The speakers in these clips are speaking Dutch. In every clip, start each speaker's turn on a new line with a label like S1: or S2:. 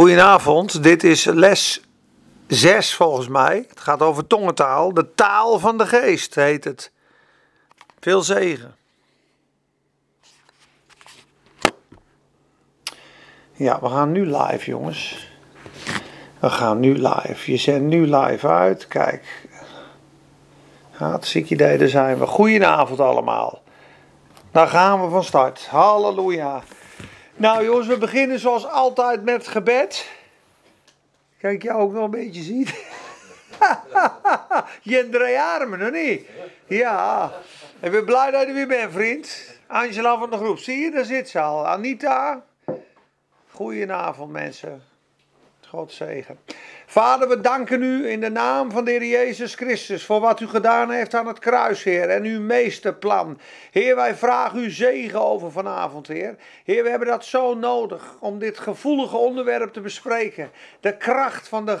S1: Goedenavond, dit is les 6 volgens mij. Het gaat over tongentaal. De taal van de geest heet het. Veel zegen. Ja, we gaan nu live, jongens. We gaan nu live. Je zendt nu live uit. Kijk. Hartstikke idee, daar zijn we. Goedenavond allemaal. Dan gaan we van start. Halleluja. Nou jongens, we beginnen zoals altijd met gebed. Kijk, jou ook nog een beetje ziet. je drie armen, nog niet? Ja. Ik ben blij dat je weer bent, vriend. Angela van de groep. Zie je, daar zit ze al. Anita. Goedenavond, mensen. God zegen. Vader, we danken u in de naam van de Heer Jezus Christus voor wat u gedaan heeft aan het kruis, Heer, en uw meesterplan. Heer, wij vragen u zegen over vanavond, Heer. Heer, we hebben dat zo nodig om dit gevoelige onderwerp te bespreken. De kracht van de,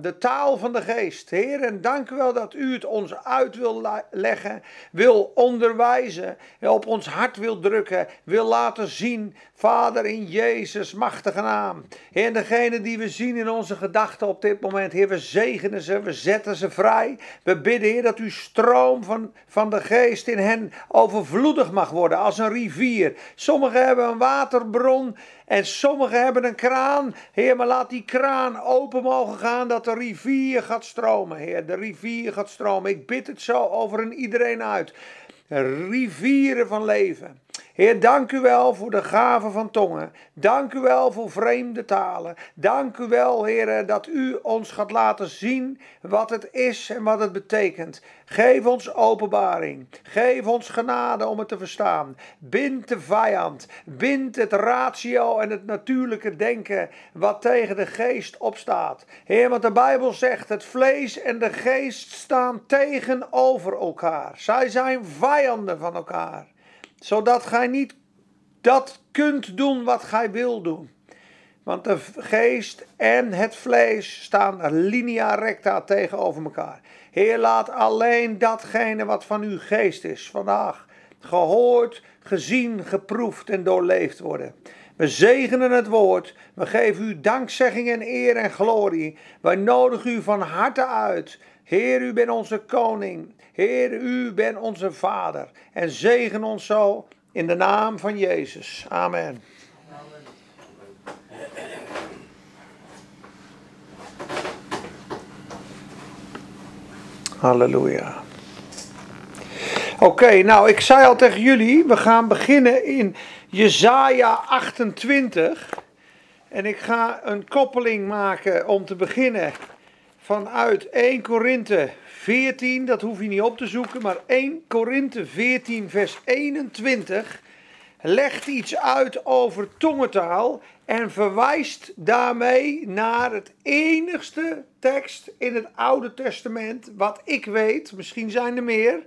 S1: de taal van de geest. Heer, en dank u wel dat u het ons uit wil leggen, wil onderwijzen, op ons hart wil drukken, wil laten zien, Vader, in Jezus' machtige naam. Heer, degene die we zien in onze gedachten op dit moment. Heer, we zegenen ze, we zetten ze vrij. We bidden, Heer, dat uw stroom van, van de geest in hen overvloedig mag worden als een rivier. Sommigen hebben een waterbron en sommigen hebben een kraan. Heer, maar laat die kraan open mogen gaan dat de rivier gaat stromen, Heer. De rivier gaat stromen. Ik bid het zo over een iedereen uit. Rivieren van leven. Heer, dank u wel voor de gave van tongen. Dank u wel voor vreemde talen. Dank u wel, Heer, dat u ons gaat laten zien wat het is en wat het betekent. Geef ons openbaring. Geef ons genade om het te verstaan. Bind de vijand. Bind het ratio en het natuurlijke denken wat tegen de geest opstaat. Heer, want de Bijbel zegt: het vlees en de geest staan tegenover elkaar. Zij zijn vijanden van elkaar zodat gij niet dat kunt doen wat gij wil doen. Want de geest en het vlees staan linea recta tegenover elkaar. Heer, laat alleen datgene wat van uw geest is vandaag gehoord, gezien, geproefd en doorleefd worden. We zegenen het woord. We geven u dankzegging en eer en glorie. Wij nodigen u van harte uit. Heer, u bent onze koning. Heer, u bent onze vader. En zegen ons zo in de naam van Jezus. Amen. Halleluja. Oké, nou ik zei al tegen jullie, we gaan beginnen in Jesaja 28. En ik ga een koppeling maken om te beginnen vanuit 1 Korinthe 14, dat hoef je niet op te zoeken, maar 1 Korinthe 14, vers 21 legt iets uit over tongentaal en verwijst daarmee naar het enigste tekst in het Oude Testament, wat ik weet, misschien zijn er meer,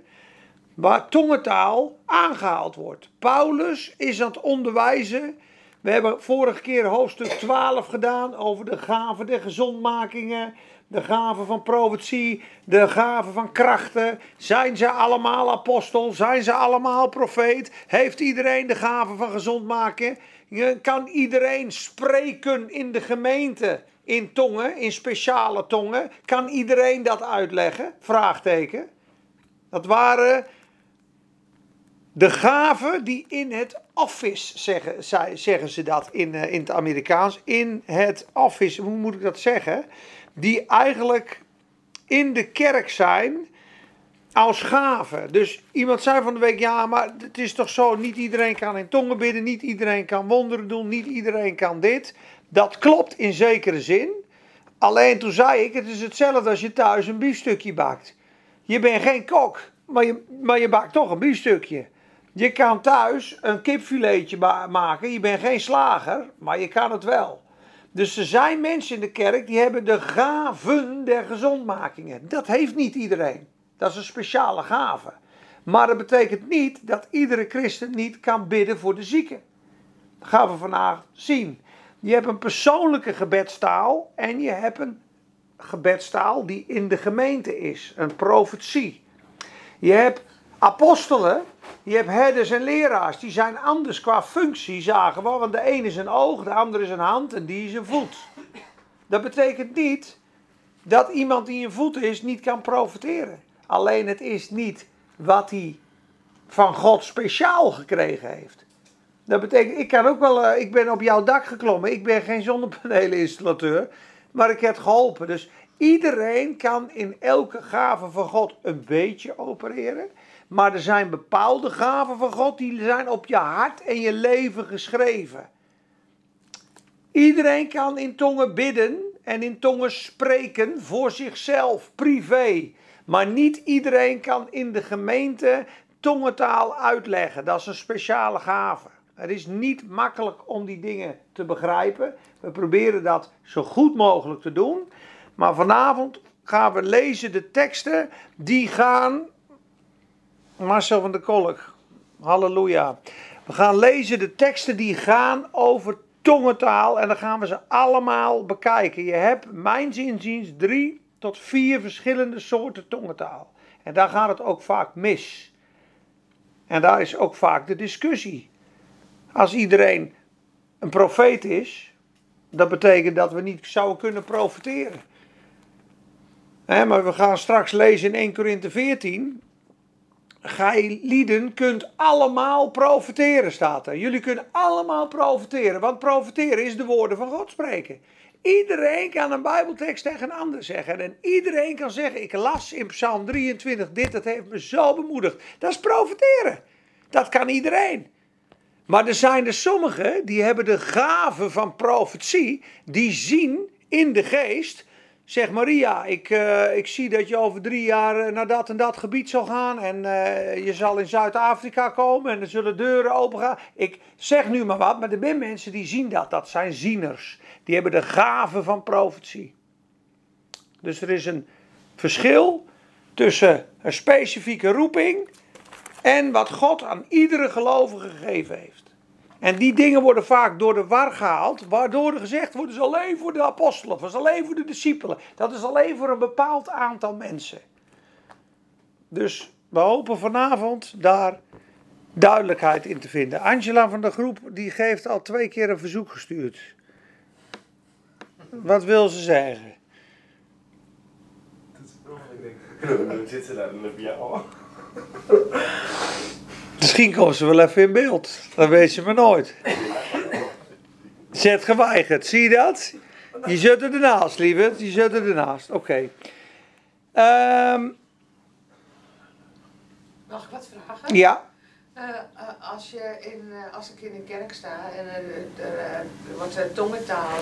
S1: waar tongentaal aangehaald wordt. Paulus is aan het onderwijzen. We hebben vorige keer hoofdstuk 12 gedaan over de gaven der gezondmakingen de gaven van profetie, de gaven van krachten. Zijn ze allemaal apostel? Zijn ze allemaal profeet? Heeft iedereen de gaven van gezond maken? Kan iedereen spreken in de gemeente in tongen, in speciale tongen? Kan iedereen dat uitleggen? Vraagteken. Dat waren de gaven die in het office, zeggen, zeggen ze dat in, eh, in het Amerikaans, in het office, hoe moet ik dat zeggen? Die eigenlijk in de kerk zijn als gaven. Dus iemand zei van de week, ja, maar het is toch zo, niet iedereen kan in tongen bidden, niet iedereen kan wonderen doen, niet iedereen kan dit. Dat klopt in zekere zin. Alleen toen zei ik, het is hetzelfde als je thuis een biefstukje bakt. Je bent geen kok, maar je, maar je bakt toch een biefstukje. Je kan thuis een kipfiletje maken, je bent geen slager, maar je kan het wel. Dus er zijn mensen in de kerk die hebben de gaven der gezondmakingen. Dat heeft niet iedereen. Dat is een speciale gave. Maar dat betekent niet dat iedere christen niet kan bidden voor de zieken. Dat gaan we vandaag zien. Je hebt een persoonlijke gebedstaal en je hebt een gebedstaal die in de gemeente is. Een profetie. Je hebt apostelen Je hebt herders en leraars, die zijn anders qua functie, zagen we. Want de een is een oog, de ander is een hand en die is een voet. Dat betekent niet dat iemand die een voet is niet kan profiteren. Alleen het is niet wat hij van God speciaal gekregen heeft. Dat betekent, ik kan ook wel, eh, ik ben op jouw dak geklommen. Ik ben geen zonnepaneleninstallateur, maar ik heb geholpen. Dus iedereen kan in elke gave van God een beetje opereren. Maar er zijn bepaalde gaven van God die zijn op je hart en je leven geschreven. Iedereen kan in tongen bidden en in tongen spreken voor zichzelf, privé. Maar niet iedereen kan in de gemeente tongentaal uitleggen. Dat is een speciale gave. Het is niet makkelijk om die dingen te begrijpen. We proberen dat zo goed mogelijk te doen. Maar vanavond gaan we lezen de teksten die gaan. Marcel van der Kolk, halleluja. We gaan lezen de teksten die gaan over tongentaal en dan gaan we ze allemaal bekijken. Je hebt, mijn zinziens, drie tot vier verschillende soorten tongentaal. En daar gaat het ook vaak mis. En daar is ook vaak de discussie. Als iedereen een profeet is, dat betekent dat we niet zouden kunnen profiteren. maar we gaan straks lezen in 1 Korinthe 14. Gij lieden kunt allemaal profiteren, staat er. Jullie kunnen allemaal profiteren, want profiteren is de woorden van God spreken. Iedereen kan een Bijbeltekst tegen een ander zeggen. En iedereen kan zeggen: Ik las in Psalm 23 dit, dat heeft me zo bemoedigd. Dat is profiteren. Dat kan iedereen. Maar er zijn er sommigen die hebben de gave van profetie, die zien in de geest. Zeg Maria, ik, uh, ik zie dat je over drie jaar eh, naar dat en dat gebied zal gaan. En uh, je zal in Zuid-Afrika komen en er zullen deuren open gaan. Ik zeg nu maar wat, maar er zijn mensen die zien dat. Dat zijn zieners. Die hebben de gave van profetie. Dus er is een verschil tussen een specifieke roeping en wat God aan iedere gelovige gegeven heeft. En die dingen worden vaak door de war gehaald, waardoor er gezegd wordt: is alleen voor de apostelen, het is alleen voor de discipelen, dat is alleen voor een bepaald aantal mensen. Dus we hopen vanavond daar duidelijkheid in te vinden. Angela van de groep die geeft al twee keer een verzoek gestuurd. Wat wil ze zeggen? Dat is belangrijk. We zitten daar een jou. Misschien komen ze wel even in beeld. Dat weet je maar nooit. Zet geweigerd, zie je dat? Je zit er ernaast, lieverd. Je zit er ernaast. Oké. Okay. Um,
S2: Mag ik wat vragen?
S1: Ja.
S2: Uh, uh, als, je in, uh, als ik in een kerk sta en er wordt tongentaal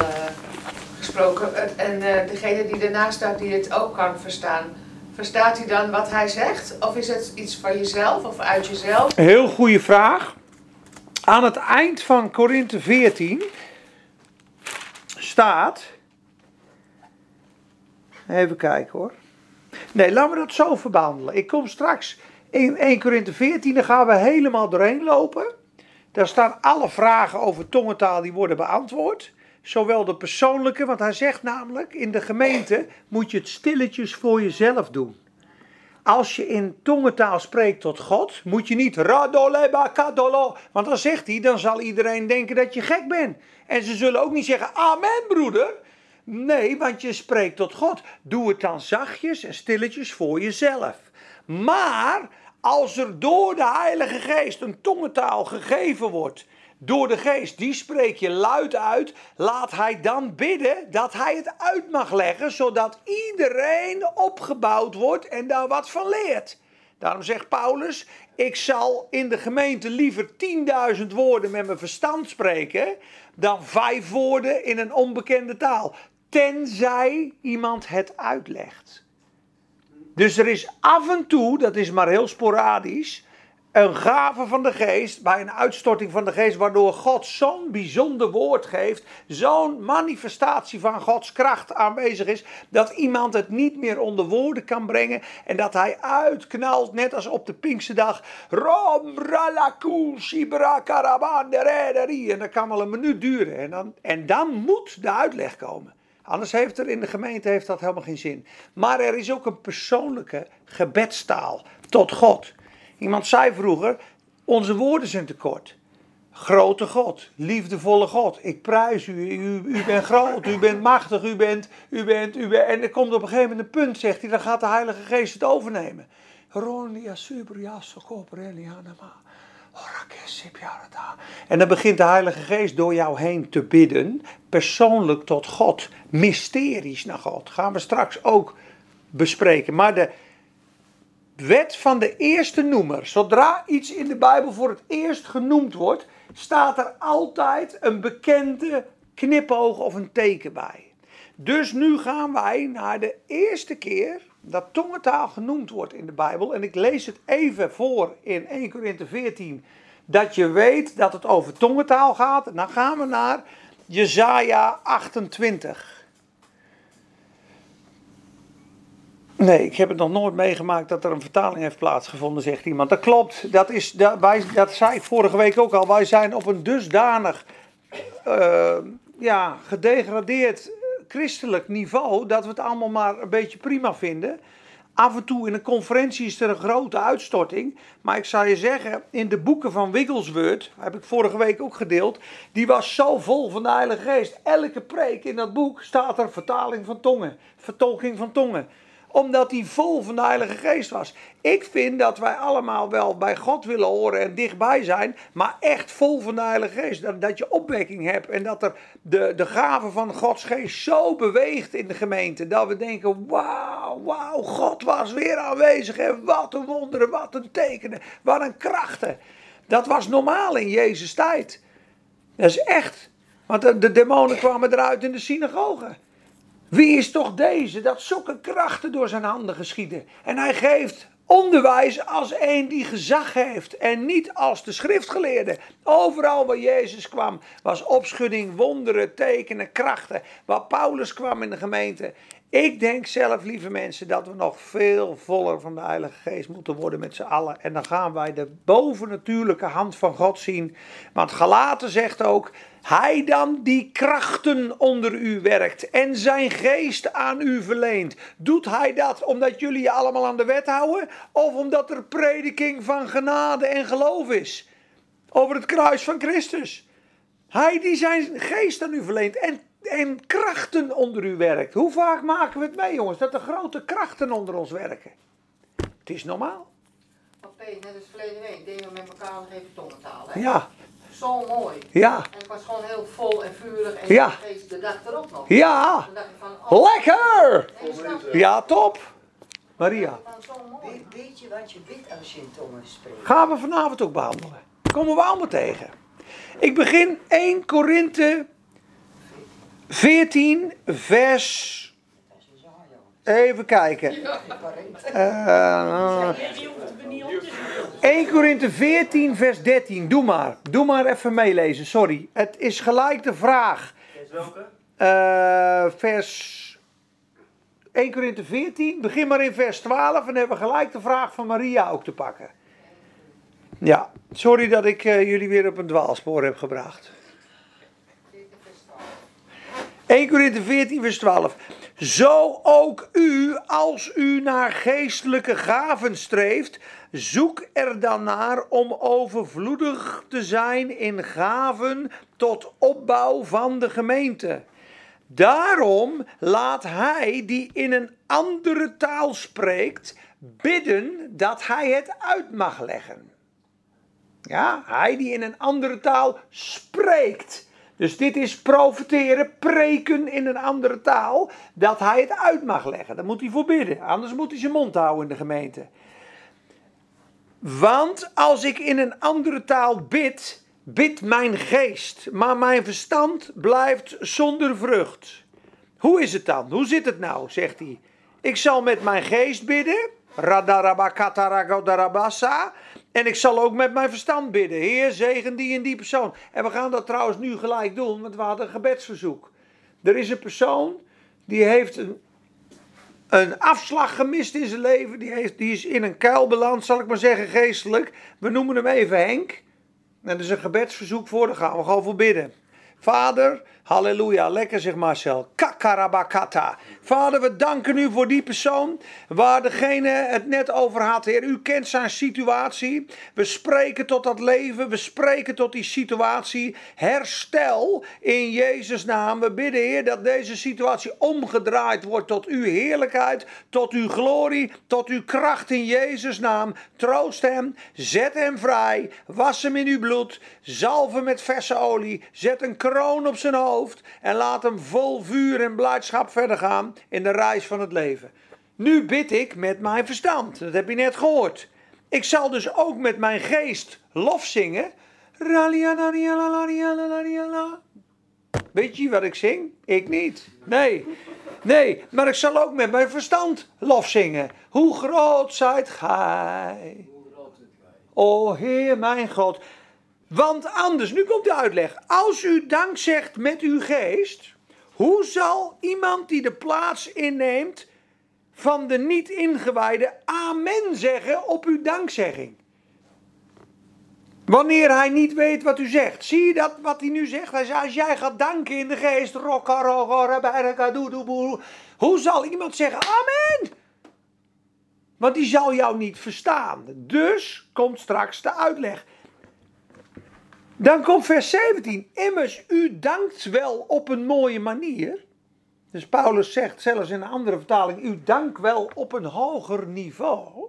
S2: gesproken en degene die ernaast staat die het ook kan verstaan, Verstaat hij dan wat hij zegt? Of is het iets van jezelf of uit jezelf?
S1: Heel goede vraag. Aan het eind van Korinthe 14 staat. Even kijken hoor. Nee, laten we dat zo verbandelen. Ik kom straks in 1 Korinthe 14, dan gaan we helemaal doorheen lopen. Daar staan alle vragen over tongentaal die worden beantwoord. Zowel de persoonlijke, want hij zegt namelijk, in de gemeente moet je het stilletjes voor jezelf doen. Als je in tongentaal spreekt tot God, moet je niet radoleba kadolo, want dan zegt hij, dan zal iedereen denken dat je gek bent. En ze zullen ook niet zeggen, amen broeder. Nee, want je spreekt tot God. Doe het dan zachtjes en stilletjes voor jezelf. Maar als er door de Heilige Geest een tongentaal gegeven wordt, door de geest, die spreek je luid uit. Laat hij dan bidden dat hij het uit mag leggen, zodat iedereen opgebouwd wordt en daar wat van leert. Daarom zegt Paulus: Ik zal in de gemeente liever 10.000 woorden met mijn verstand spreken dan vijf woorden in een onbekende taal. Tenzij iemand het uitlegt. Dus er is af en toe, dat is maar heel sporadisch, een gave van de geest, bij een uitstorting van de geest, waardoor God zo'n bijzonder woord geeft, zo'n manifestatie van Gods kracht aanwezig is, dat iemand het niet meer onder woorden kan brengen en dat hij uitknalt, net als op de Pinkse dag. Rom, en dat kan wel een minuut duren en dan, en dan moet de uitleg komen. Anders heeft er in de gemeente heeft dat helemaal geen zin. Maar er is ook een persoonlijke gebedstaal tot God. Iemand zei vroeger, Onze woorden zijn tekort. Grote God, liefdevolle God, ik prijs u, u, u bent groot, u bent machtig, u bent, u bent, u bent. En er komt op een gegeven moment een punt, zegt hij, dan gaat de Heilige Geest het overnemen. En dan begint de Heilige Geest door jou heen te bidden, persoonlijk tot God, mysteries naar God. Gaan we straks ook bespreken. Maar de wet van de eerste noemer, zodra iets in de Bijbel voor het eerst genoemd wordt, staat er altijd een bekende knipoog of een teken bij. Dus nu gaan wij naar de eerste keer dat tongentaal genoemd wordt in de Bijbel. En ik lees het even voor in 1 Korinthe 14. Dat je weet dat het over tongentaal gaat. dan gaan we naar Jezaja 28. Nee, ik heb het nog nooit meegemaakt dat er een vertaling heeft plaatsgevonden, zegt iemand. Dat klopt, dat, is, wij, dat zei ik vorige week ook al. Wij zijn op een dusdanig uh, ja, gedegradeerd christelijk niveau dat we het allemaal maar een beetje prima vinden. Af en toe in een conferentie is er een grote uitstorting. Maar ik zou je zeggen, in de boeken van Wigglesworth, heb ik vorige week ook gedeeld, die was zo vol van de Heilige Geest. Elke preek in dat boek staat er vertaling van tongen, vertolking van tongen omdat hij vol van de Heilige Geest was. Ik vind dat wij allemaal wel bij God willen horen en dichtbij zijn, maar echt vol van de Heilige Geest. Dat, dat je opwekking hebt en dat er de, de gave van Gods Geest zo beweegt in de gemeente. Dat we denken, wauw, wauw, God was weer aanwezig en wat een wonderen, wat een tekenen, wat een krachten. Dat was normaal in Jezus' tijd. Dat is echt. Want de, de demonen kwamen eruit in de synagogen. Wie is toch deze dat zulke krachten door zijn handen geschieden? En hij geeft onderwijs als een die gezag heeft en niet als de schriftgeleerde. Overal waar Jezus kwam was opschudding, wonderen, tekenen, krachten. Waar Paulus kwam in de gemeente. Ik denk zelf, lieve mensen, dat we nog veel voller van de Heilige Geest moeten worden met z'n allen. En dan gaan wij de bovennatuurlijke hand van God zien. Want Galaten zegt ook, hij dan die krachten onder u werkt en zijn geest aan u verleent. Doet hij dat omdat jullie je allemaal aan de wet houden? Of omdat er prediking van genade en geloof is? Over het kruis van Christus. Hij die zijn geest aan u verleent en, en krachten onder u werkt. Hoe vaak maken we het mee jongens, dat er grote krachten onder ons werken? Het is normaal.
S3: Oké, net als verleden week deden we met elkaar nog even tongentaal.
S1: Hè? Ja
S3: zo mooi.
S1: Ja.
S3: En ik was gewoon heel vol en vurig. En
S1: ja.
S3: de dag erop nog.
S1: Ja. Van, oh, Lekker! Ja, top. Maria.
S4: Weet, weet je wat je bidt als je in tongen spreekt?
S1: Gaan we vanavond ook behandelen. Komen we allemaal tegen. Ik begin 1 Korinthe 14 vers... Even kijken. Uh, 1 Korinthe 14, vers 13. Doe maar. Doe maar even meelezen. Sorry. Het is gelijk de vraag.
S5: Vers welke?
S1: Uh, vers 1 Korinthe 14. Begin maar in vers 12 en hebben we gelijk de vraag van Maria ook te pakken. Ja, sorry dat ik uh, jullie weer op een dwaalspoor heb gebracht. 1 Korinthe 14, vers 12. Zo ook u, als u naar geestelijke gaven streeft, zoek er dan naar om overvloedig te zijn in gaven tot opbouw van de gemeente. Daarom laat hij die in een andere taal spreekt, bidden dat hij het uit mag leggen. Ja, hij die in een andere taal spreekt dus dit is profiteren, preken in een andere taal, dat hij het uit mag leggen. Dan moet hij voor bidden, anders moet hij zijn mond houden in de gemeente. Want als ik in een andere taal bid, bidt mijn geest, maar mijn verstand blijft zonder vrucht. Hoe is het dan? Hoe zit het nou? zegt hij. Ik zal met mijn geest bidden, en ik zal ook met mijn verstand bidden. Heer, zegen die en die persoon. En we gaan dat trouwens nu gelijk doen, want we hadden een gebedsverzoek. Er is een persoon die heeft een, een afslag gemist in zijn leven. Die, heeft, die is in een kuil beland, zal ik maar zeggen, geestelijk. We noemen hem even Henk. En er is een gebedsverzoek voor, daar gaan we gewoon voor bidden. Vader, Halleluja, lekker zeg Marcel. Kakarabakata. Vader, we danken u voor die persoon waar degene het net over had. Heer, u kent zijn situatie. We spreken tot dat leven, we spreken tot die situatie. Herstel in Jezus' naam. We bidden, Heer, dat deze situatie omgedraaid wordt tot uw heerlijkheid, tot uw glorie, tot uw kracht in Jezus' naam. Troost hem, zet hem vrij, was hem in uw bloed, zalf hem met verse olie, zet een kroon op zijn en laat hem vol vuur en blijdschap verder gaan in de reis van het leven. Nu bid ik met mijn verstand, dat heb je net gehoord. Ik zal dus ook met mijn geest lof zingen. Weet je wat ik zing? Ik niet. Nee. Nee, maar ik zal ook met mijn verstand lof zingen. Hoe groot zijt gij? O Heer mijn God. Want anders, nu komt de uitleg. Als u dank zegt met uw geest, hoe zal iemand die de plaats inneemt van de niet-ingewijde amen zeggen op uw dankzegging? Wanneer hij niet weet wat u zegt. Zie je dat wat hij nu zegt? Hij zegt, als jij gaat danken in de geest. Hoe zal iemand zeggen amen? Want die zal jou niet verstaan. Dus komt straks de uitleg. Dan komt vers 17. Immers, u dankt wel op een mooie manier. Dus Paulus zegt zelfs in een andere vertaling: U dankt wel op een hoger niveau.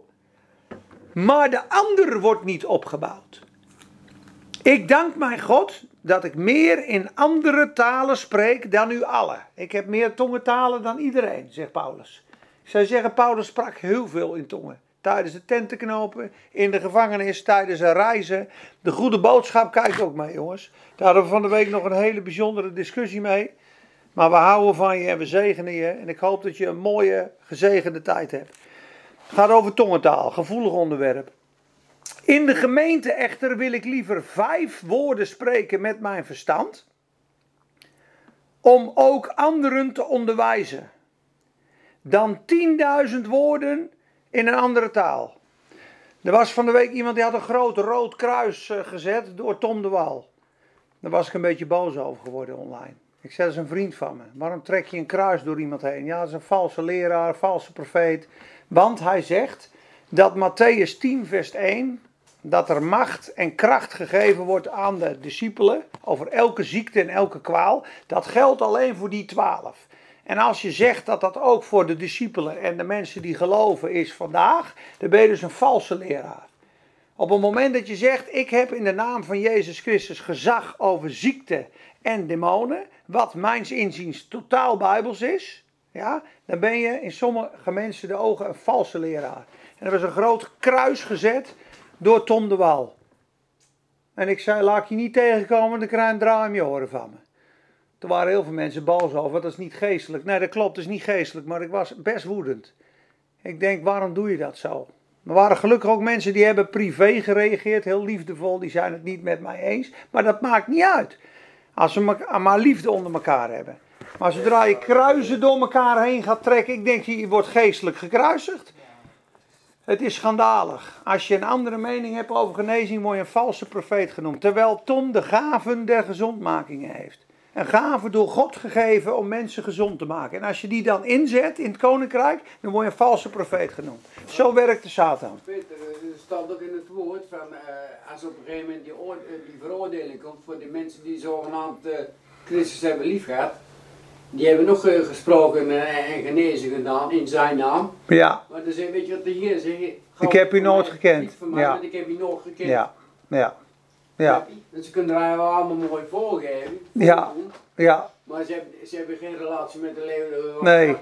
S1: Maar de ander wordt niet opgebouwd. Ik dank mijn God dat ik meer in andere talen spreek dan u allen. Ik heb meer tongentalen dan iedereen, zegt Paulus. Ik zou zeggen, Paulus sprak heel veel in tongen tijdens de tentenknopen, in de gevangenis, tijdens een reizen. De goede boodschap, kijk ook mee jongens. Daar hadden we van de week nog een hele bijzondere discussie mee. Maar we houden van je en we zegenen je. En ik hoop dat je een mooie, gezegende tijd hebt. Gaat over tongentaal, gevoelig onderwerp. In de gemeente echter wil ik liever vijf woorden spreken met mijn verstand. Om ook anderen te onderwijzen. Dan tienduizend woorden in een andere taal. Er was van de week iemand die had een groot rood kruis eh, gezet door Tom de Wal. Daar was ik een beetje boos over geworden online. Ik zei, dat is een vriend van me. Waarom trek je een kruis door iemand heen? Ja, dat is een valse leraar, valse profeet. Want hij zegt dat Matthäus 10, vers 1, dat er macht en kracht gegeven wordt aan de discipelen over elke ziekte en elke kwaal. Dat geldt alleen voor die twaalf. En als je zegt dat dat ook voor de discipelen en de mensen die geloven is vandaag, dan ben je dus een valse leraar. Op het moment dat je zegt, ik heb in de naam van Jezus Christus gezag over ziekte en demonen, wat mijns inziens totaal bijbels is, ja, dan ben je in sommige mensen de ogen een valse leraar. En er was een groot kruis gezet door Tom de Waal. En ik zei, laat je niet tegenkomen, dan krijg je een draai om je oren van me. Er waren heel veel mensen boos over, dat is niet geestelijk. Nee, dat klopt, dat is niet geestelijk, maar ik was best woedend. Ik denk, waarom doe je dat zo? Er waren gelukkig ook mensen die hebben privé gereageerd, heel liefdevol, die zijn het niet met mij eens. Maar dat maakt niet uit, als we maar liefde onder elkaar hebben. Maar zodra je kruisen door elkaar heen gaat trekken, ik denk, je wordt geestelijk gekruisigd. Het is schandalig. Als je een andere mening hebt over genezing, word je een valse profeet genoemd. Terwijl Tom de gaven der gezondmakingen heeft. Een gave door God gegeven om mensen gezond te maken. En als je die dan inzet in het koninkrijk, dan word je een valse profeet genoemd. Zo werkt de Satan.
S5: Peter, er staat ook in het woord van uh, als op een gegeven moment die, uh, die, veroordeling komt voor de mensen die zogenaamd uh, Christus hebben liefgehad. Die hebben nog gesproken en genezen gedaan in zijn naam.
S1: Ja.
S5: Maar dan zeg weet je wat de Heer zegt?
S1: Ik heb u nooit gekend.
S5: Mij,
S1: ja.
S5: ik heb u nooit gekend.
S1: Ja. Ja. Ja.
S5: Dus ze kunnen er allemaal mooi voorgeven.
S1: Ja. Ja.
S5: Maar ze hebben, ze hebben geen relatie met de leeuwen.
S1: Nee.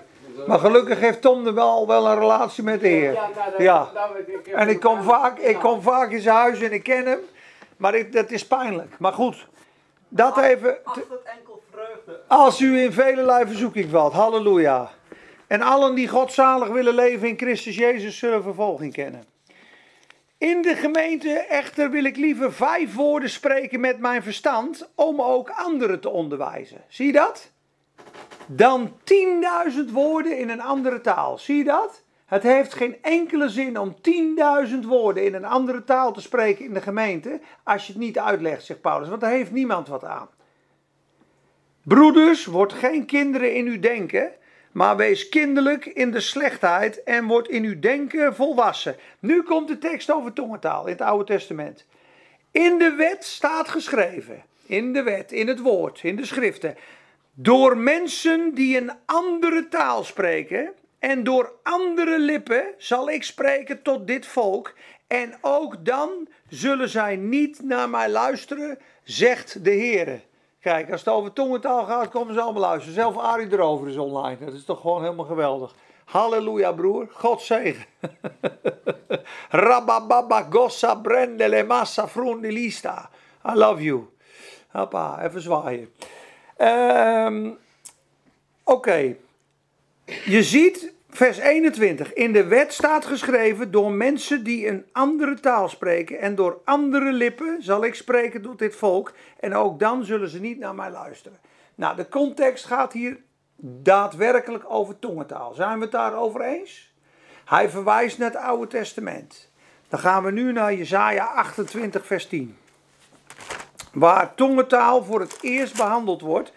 S1: Maar gelukkig heeft Tom er wel, wel een relatie met de Heer.
S5: Ja, dat,
S1: Ja.
S5: dat weet ik.
S1: En ik kom vaak, ik kom vaak in zijn huis en ik ken hem. Maar ik, dat is pijnlijk. Maar goed, dat even. te-
S4: enkel vreugde.
S1: Als u in velelei verzoeking valt, halleluja. En allen die godzalig willen leven in Christus Jezus zullen vervolging kennen. In de gemeente echter wil ik liever vijf woorden spreken met mijn verstand om ook anderen te onderwijzen. Zie je dat? Dan 10.000 woorden in een andere taal. Zie je dat? Het heeft geen enkele zin om 10.000 woorden in een andere taal te spreken in de gemeente als je het niet uitlegt, zegt Paulus, want daar heeft niemand wat aan. Broeders, word geen kinderen in uw denken, maar wees kinderlijk in de slechtheid en word in uw denken volwassen. Nu komt de tekst over tongentaal in het Oude Testament. In de wet staat geschreven, in de wet, in het woord, in de schriften, door mensen die een andere taal spreken en door andere lippen zal ik spreken tot dit volk en ook dan zullen zij niet naar mij luisteren, zegt de Heer. Kijk, als het over tongentaal gaat, komen ze allemaal luisteren. Zelf Arie erover is online. Dat is toch gewoon helemaal geweldig. Halleluja, broer. God zegen. Rabababa gossa brendele massa frundilista. I love you. Hoppa, even zwaaien. Ehm, Oké. Je ziet, vers 21. In de wet staat geschreven door mensen die een andere taal spreken. En door andere lippen zal ik spreken tot dit volk. En ook dan zullen ze niet naar mij luisteren. Nou, de context gaat hier daadwerkelijk over tongentaal. Zijn we het daarover eens? Hij verwijst naar het Oude Testament. Dan gaan we nu naar Jesaja 28, vers 10. Waar tongentaal voor het eerst behandeld wordt.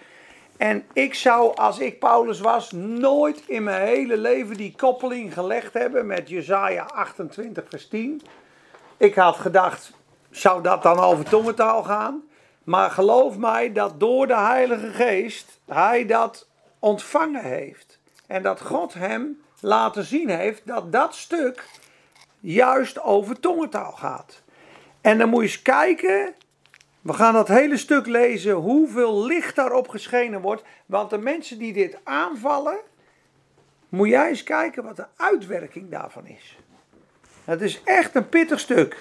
S1: En ik zou, als ik Paulus was, nooit in mijn hele leven die koppeling gelegd hebben met Jesaja 28, vers 10. Ik had gedacht, zou dat dan over tongentaal gaan? Maar geloof mij dat door de Heilige Geest hij dat ontvangen heeft. En dat God hem laten zien heeft dat dat stuk juist over tongentaal gaat. En dan moet je eens kijken, we gaan dat hele stuk lezen, hoeveel licht daarop geschenen wordt. Want de mensen die dit aanvallen, moet jij eens kijken wat de uitwerking daarvan is. Het is echt een pittig stuk.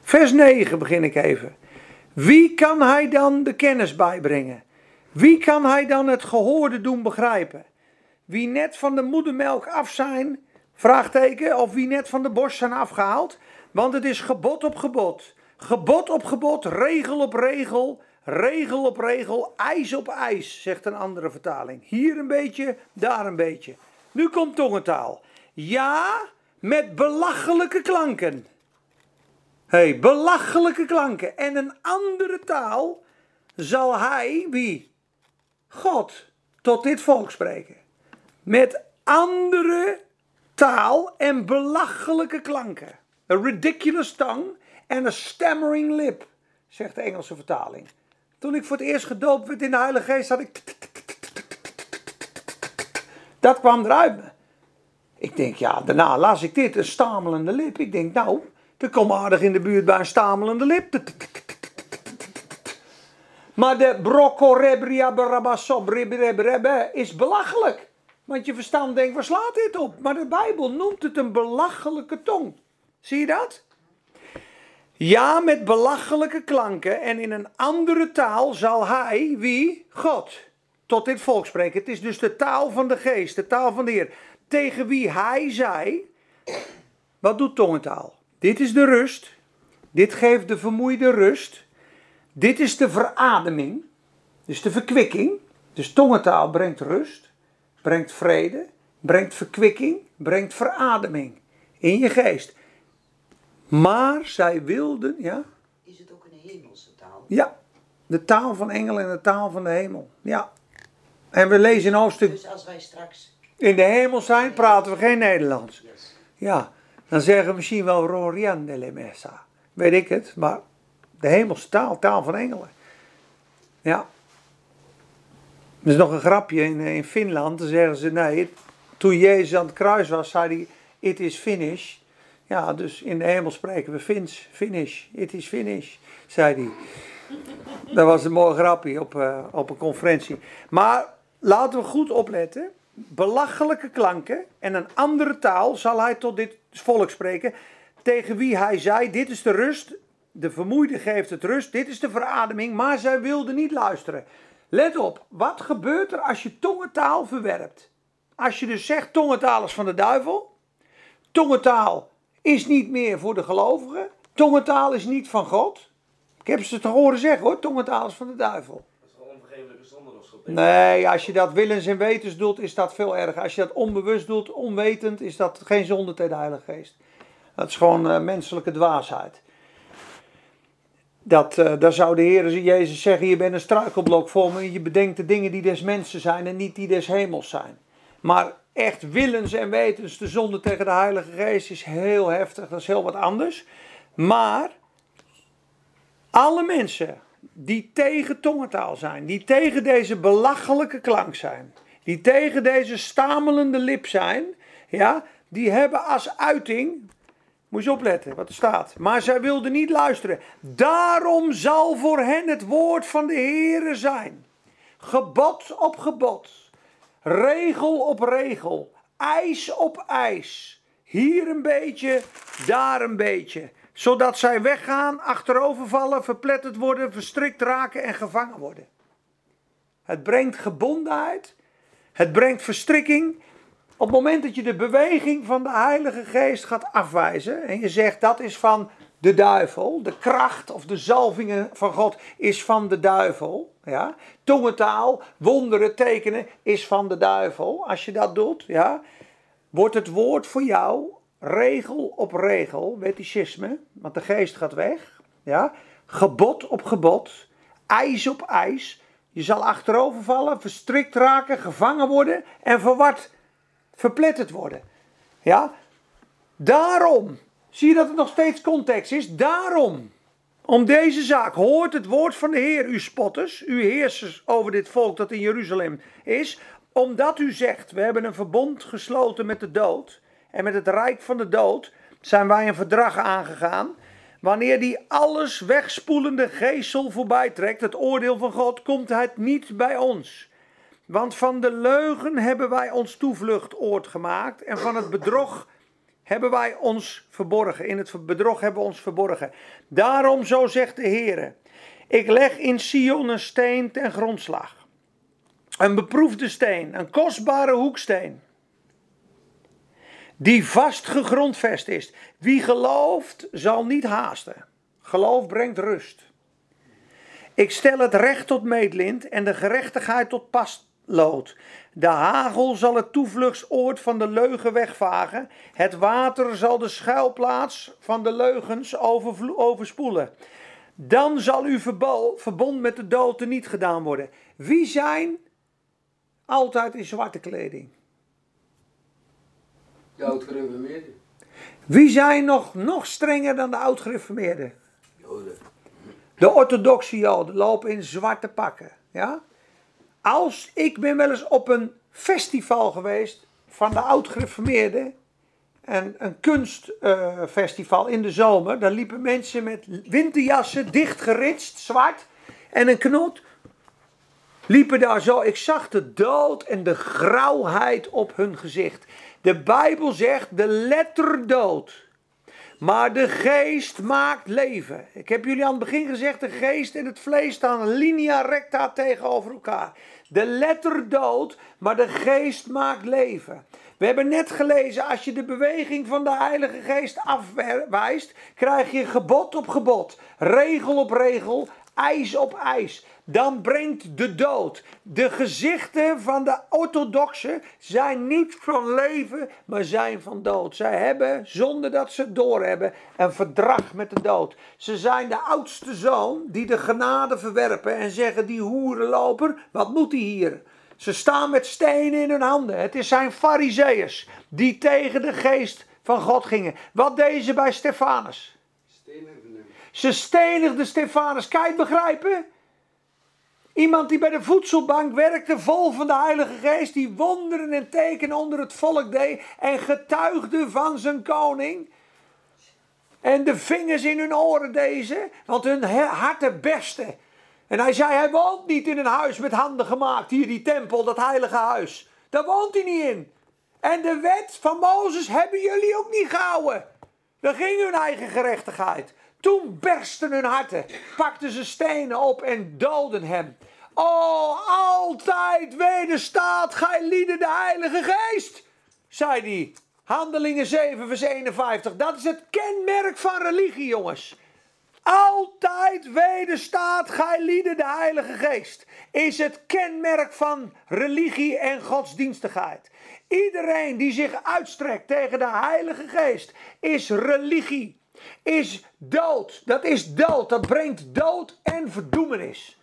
S1: Vers 9 begin ik even. Wie kan hij dan de kennis bijbrengen? Wie kan hij dan het gehoorde doen begrijpen? Wie net van de moedermelk af zijn, vraagteken, of wie net van de borst zijn afgehaald? Want het is gebod op gebod, gebod op gebod, regel op regel, regel op regel, ijs op ijs, zegt een andere vertaling. Hier een beetje, daar een beetje. Nu komt tongentaal. Ja, met belachelijke klanken hey, belachelijke klanken. En een andere taal zal hij, wie? God, tot dit volk spreken. Met andere taal en belachelijke klanken. A ridiculous tongue and a stammering lip, zegt de Engelse vertaling. Toen ik voor het eerst gedoopt werd in de Heilige Geest, had ik. Dat kwam eruit. Ik denk, ja, daarna las ik dit, een stamelende lip. Ik denk, nou, ik kom aardig in de buurt bij een stamelende lip. Maar de broccorebria barabasobribrebe is belachelijk. Want je verstand denkt, waar slaat dit op? Maar de Bijbel noemt het een belachelijke tong. Zie je dat? Ja, met belachelijke klanken en in een andere taal zal hij, wie? God, tot dit volk spreken. Het is dus de taal van de geest, de taal van de Heer. Tegen wie hij zei, wat doet tongentaal? Dit is de rust. Dit geeft de vermoeide rust. Dit is de verademing. Dus de verkwikking. Dus tongentaal brengt rust, brengt vrede, brengt verkwikking, brengt verademing in je geest. Maar zij wilden, ja?
S4: Is het ook een hemelse taal?
S1: Ja, de taal van engelen en de taal van de hemel. Ja. En we lezen in hoofdstuk,
S4: Dus als wij straks...
S1: in de hemel zijn, praten we geen Nederlands.
S4: Yes.
S1: Ja, dan zeggen we misschien wel Rorian de Messa. Weet ik het, maar de hemelse taal, taal van engelen. Ja. Er is nog een grapje in, in Finland, dan zeggen ze nee, toen Jezus aan het kruis was, zei hij, it is finish. Ja, dus in de hemel spreken we Fins, finish, it is finish, zei hij. Dat was een mooi grapje op, eh, op een conferentie. Maar laten we goed opletten. Belachelijke klanken en een andere taal zal hij tot dit volk spreken. Tegen wie hij zei: Dit is de rust. De vermoeide geeft het rust. Dit is de verademing. Maar zij wilden niet luisteren. Let op, wat gebeurt er als je tongentaal verwerpt? Als je dus zegt: tongentaal is van de duivel. Tongentaal is niet meer voor de gelovigen. Tongentaal is niet van God. Ik heb ze te horen zeggen hoor: tongentaal is van de duivel.
S6: Dat is gewoon onvergeeflijke zonde of zo.
S1: Nee, als je dat willens en wetens doet, is dat veel erger. Als je dat onbewust doet, onwetend, is dat geen zonde tegen de Heilige Geest. Dat is gewoon eh, menselijke dwaasheid. Dat, eh, daar zou de Heer Jezus zeggen, je bent een struikelblok voor me. Je bedenkt de dingen die des mensen zijn en niet die des hemels zijn. Maar echt willens en wetens de zonde tegen de Heilige Geest is heel heftig. Dat is heel wat anders. Maar alle mensen die tegen tongentaal zijn, die tegen deze belachelijke klank zijn, die tegen deze stamelende lip zijn, ja, die hebben als uiting, moet je opletten wat er staat, maar zij wilden niet luisteren. Daarom zal voor hen het woord van de Heere zijn. Gebod op gebod, regel op regel, ijs op ijs. Hier een beetje, daar een beetje zodat zij weggaan, achterovervallen, verpletterd worden, verstrikt raken en gevangen worden. Het brengt gebondenheid, het brengt verstrikking. Op het moment dat je de beweging van de Heilige Geest gaat afwijzen en je zegt dat is van de duivel, de kracht of de zalvingen van God is van de duivel. Ja? Tongentaal, wonderen, tekenen is van de duivel. Als je dat doet, ja, wordt het woord voor jou regel op regel, wetticisme, want de geest gaat weg. Ja? Gebod op gebod, ijs op ijs. Je zal achterovervallen, verstrikt raken, gevangen worden en verward, verpletterd worden. Ja? Daarom, zie je dat het nog steeds context is? Daarom, om deze zaak hoort het woord van de Heer, u spotters, u heersers over dit volk dat in Jeruzalem is, omdat u zegt, we hebben een verbond gesloten met de dood en met het rijk van de dood zijn wij een verdrag aangegaan. Wanneer die alles wegspoelende geestel voorbij trekt, het oordeel van God, komt het niet bij ons. Want van de leugen hebben wij ons toevluchtoord gemaakt en van het bedrog hebben wij ons verborgen. In het bedrog hebben we ons verborgen. Daarom, zo zegt de Heer, ik leg in Sion een steen ten grondslag. Een beproefde steen, een kostbare hoeksteen die vast gegrondvest is. Wie gelooft, zal niet haasten. Geloof brengt rust. Ik stel het recht tot meetlint en de gerechtigheid tot paslood. De hagel zal het toevluchtsoord van de leugen wegvagen. Het water zal de schuilplaats van de leugens overspoelen. Dan zal uw verbond met de dood niet gedaan worden. Wie zijn altijd in zwarte kleding?
S5: De oud-gereformeerden.
S1: Wie zijn nog, nog strenger dan de oud-gereformeerden?
S5: Joden.
S1: De orthodoxe Joden lopen in zwarte pakken. Ja? Als ik ben wel eens op een festival geweest van de oud-gereformeerden. En een kunstfestival in de zomer. Daar liepen mensen met winterjassen, dicht geritst, zwart. En een knot. Liepen daar zo. Ik zag de dood en de grauwheid op hun gezicht. De Bijbel zegt de letter dood. Maar de geest maakt leven. Ik heb jullie aan het begin gezegd, de geest en het vlees staan linea recta tegenover elkaar. De letter dood, maar de geest maakt leven. We hebben net gelezen, als je de beweging van de Heilige Geest afwijst, krijg je gebod op gebod, regel op regel, ijs op ijs dan brengt de dood. De gezichten van de orthodoxen zijn niet van leven, maar zijn van dood. Zij hebben, zonder dat ze het doorhebben, een verdrag met de dood. Ze zijn de oudste zoon die de genade verwerpen en zeggen: Die hoerenloper, wat moet hij hier? Ze staan met stenen in hun handen. Het is zijn fariseeërs die tegen de geest van God gingen. Wat deden ze bij Stefanus? Ze stenigden Stefanus. Kan je het begrijpen? Iemand die bij de voedselbank werkte, vol van de Heilige Geest, die wonderen en tekenen onder het volk deed en getuigde van zijn koning. En de vingers in hun oren deze, want hun harten besten. En hij zei, hij woont niet in een huis met handen gemaakt, hier die tempel, dat heilige huis. Daar woont hij niet in. En de wet van Mozes hebben jullie ook niet gehouden. Dan ging hun eigen gerechtigheid. Toen bersten hun harten, pakten ze stenen op en doden hem. Oh, altijd wederstaat gij lieden de Heilige Geest, zei hij. Handelingen 7, vers 51. Dat is het kenmerk van religie, jongens. Altijd wederstaat gij lieden de Heilige Geest. Is het kenmerk van religie en godsdienstigheid. Iedereen die zich uitstrekt tegen de Heilige Geest is religie. is dood. Dat is dood. Dat brengt dood en verdoemenis.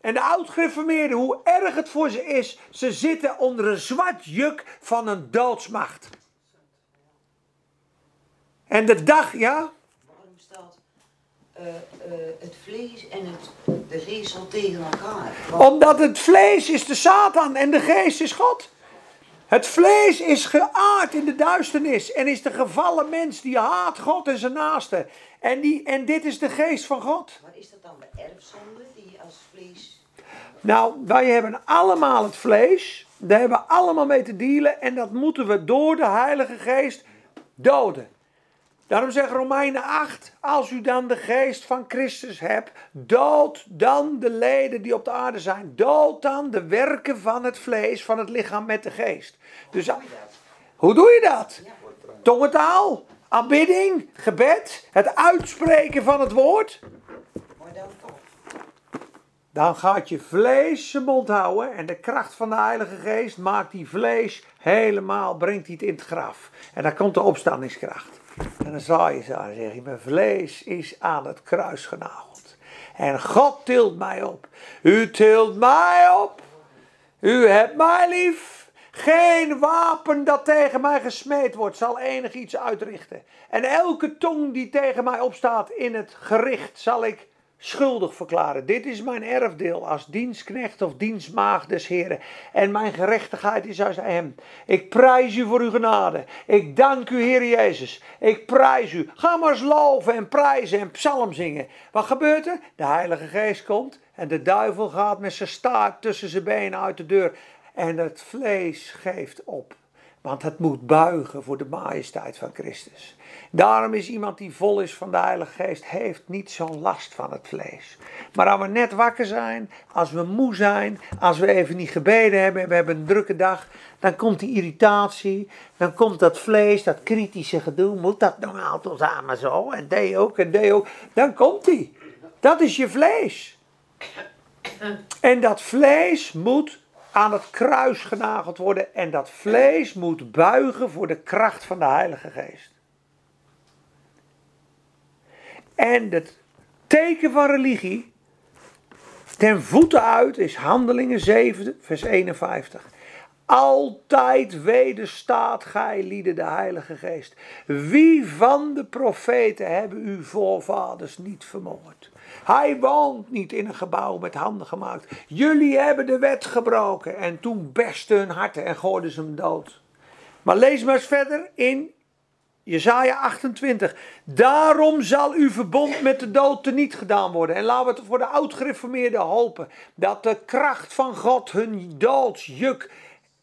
S1: En de oud-gereformeerden, hoe erg het voor ze is, ze zitten onder een zwart juk van een doodsmacht. En de dag, ja,
S4: Waarom staat eh, eh, het vlees en het, de geest al tegen elkaar?
S1: Omdat het vlees is de Satan en de geest is God. Het vlees is geaard in de duisternis en is de gevallen mens die haat God en zijn naaste. En, die, en dit is de geest van God.
S4: Maar is dat dan de erfzonde vlees...
S1: Nou, wij hebben allemaal het vlees. Daar hebben we allemaal mee te dealen. En dat moeten we door de Heilige Geest doden. Daarom zegt Romeinen 8, als u dan de geest van Christus hebt, dood dan de leden die op de aarde zijn. Dood dan de werken van het vlees, van het lichaam met de geest. Dus hoe doe je dat? Tongentaal, aanbidding, gebed, het uitspreken van het woord.
S4: Dan
S1: gaat je vlees zijn mond houden en de kracht van de Heilige Geest maakt die vlees helemaal, brengt die het in het graf. En dan komt de opstandingskracht. En dan zal je zo dan zeg je, mijn vlees is aan het kruis genageld. En God tilt mij op. U tilt mij op. U hebt mij lief. Geen wapen dat tegen mij gesmeed wordt zal enig iets uitrichten. En elke tong die tegen mij opstaat in het gericht zal ik schuldig verklaren. Dit is mijn erfdeel als dienstknecht of dienstmaagd des Heren. En mijn gerechtigheid is uit hem. Ik prijs u voor uw genade. Ik dank u, Heer Jezus. Ik prijs u. Ga maar eens loven en prijzen en psalm zingen. Wat gebeurt er? De Heilige Geest komt en de duivel gaat met zijn staart tussen zijn benen uit de deur. En het vlees geeft op. Want het moet buigen voor de majesteit van Christus. Daarom is iemand die vol is van de Heilige Geest, heeft niet zo'n last van het vlees. Maar als we net wakker zijn, als we moe zijn, als we even niet gebeden hebben en we hebben een drukke dag, dan komt die irritatie, dan komt dat vlees, dat kritische gedoe, moet dat nou altijd samen zo, en die ook, en die ook. Dan komt die. Dat is je vlees. En dat vlees moet aan het kruis genageld worden en dat vlees moet buigen voor de kracht van de Heilige Geest. En het teken van religie, ten voeten uit, is Handelingen 7, vers 51. Altijd wederstaat gij, lieden, de Heilige Geest. Wie van de profeten hebben uw voorvaders niet vermoord? Hij woont niet in een gebouw met handen gemaakt. Jullie hebben de wet gebroken. En toen besten hun harten en gooiden ze hem dood. Maar lees maar eens verder in Jezaja 28. Daarom zal uw verbond met de dood teniet gedaan worden. En laten we het voor de oud-gereformeerden hopen. Dat de kracht van God hun doodsjuk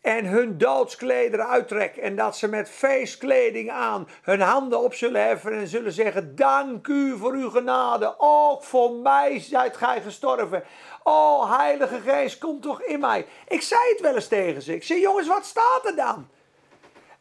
S1: en hun doodsklederen uittrekt. En dat ze met feestkleding aan hun handen op zullen heffen en zullen zeggen: Dank u voor uw genade. Ook voor mij zijt gij gestorven. O Heilige Geest, kom toch in mij. Ik zei het wel eens tegen ze. Ik zei: Jongens, wat staat er dan?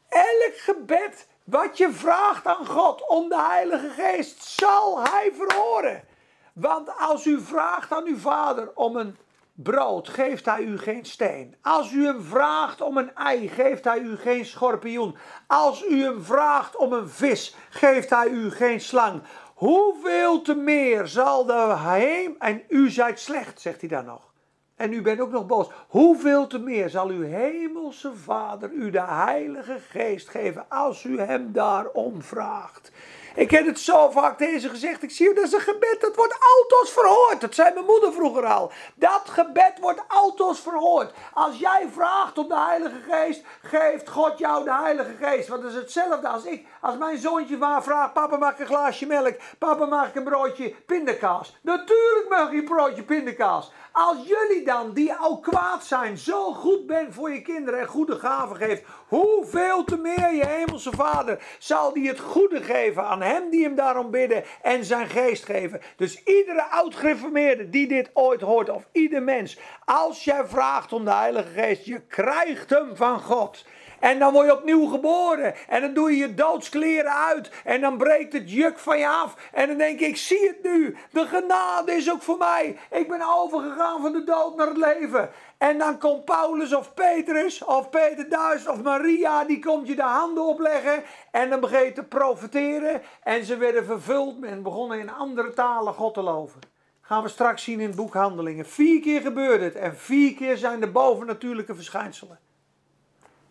S1: Elk gebed wat je vraagt aan God om de Heilige Geest, zal Hij verhoren. Want als u vraagt aan uw vader om een brood, geeft hij u geen steen. Als u hem vraagt om een ei, geeft hij u geen schorpioen. Als u hem vraagt om een vis, geeft hij u geen slang. Hoeveel te meer zal de heem... En u zijt slecht, zegt hij dan nog. En u bent ook nog boos. Hoeveel te meer zal uw hemelse Vader u de Heilige Geest geven als u hem daarom vraagt. Ik heb het zo vaak deze gezegd. Ik zie dat is een gebed, dat wordt altoos verhoord. Dat zei mijn moeder vroeger al. Dat gebed wordt altoos verhoord. Als jij vraagt om de Heilige Geest, geeft God jou de Heilige Geest. Want dat is hetzelfde als ik. Als mijn zoontje waar vraagt, papa mag ik een glaasje melk. Papa mag ik een broodje pindakaas. Natuurlijk mag je een broodje pindakaas. Als jullie dan, die al kwaad zijn, zo goed bent voor je kinderen en goede gaven geeft, hoeveel te meer je hemelse vader zal die het goede geven aan hem die hem daarom bidden en zijn geest geven. Dus iedere oud-gereformeerde die dit ooit hoort, of ieder mens, als jij vraagt om de Heilige Geest, je krijgt hem van God. En dan word je opnieuw geboren. En dan doe je je doodskleren uit. En dan breekt het juk van je af. En dan denk ik, ik zie het nu. De genade is ook voor mij. Ik ben overgegaan van de dood naar het leven. En dan komt Paulus of Petrus of Peter Duis of Maria, die komt je de handen opleggen. En dan begin je te profiteren. En ze werden vervuld en begonnen in andere talen God te loven. Gaan we straks zien in het boek Handelingen. Vier keer gebeurde het en vier keer zijn er bovennatuurlijke verschijnselen.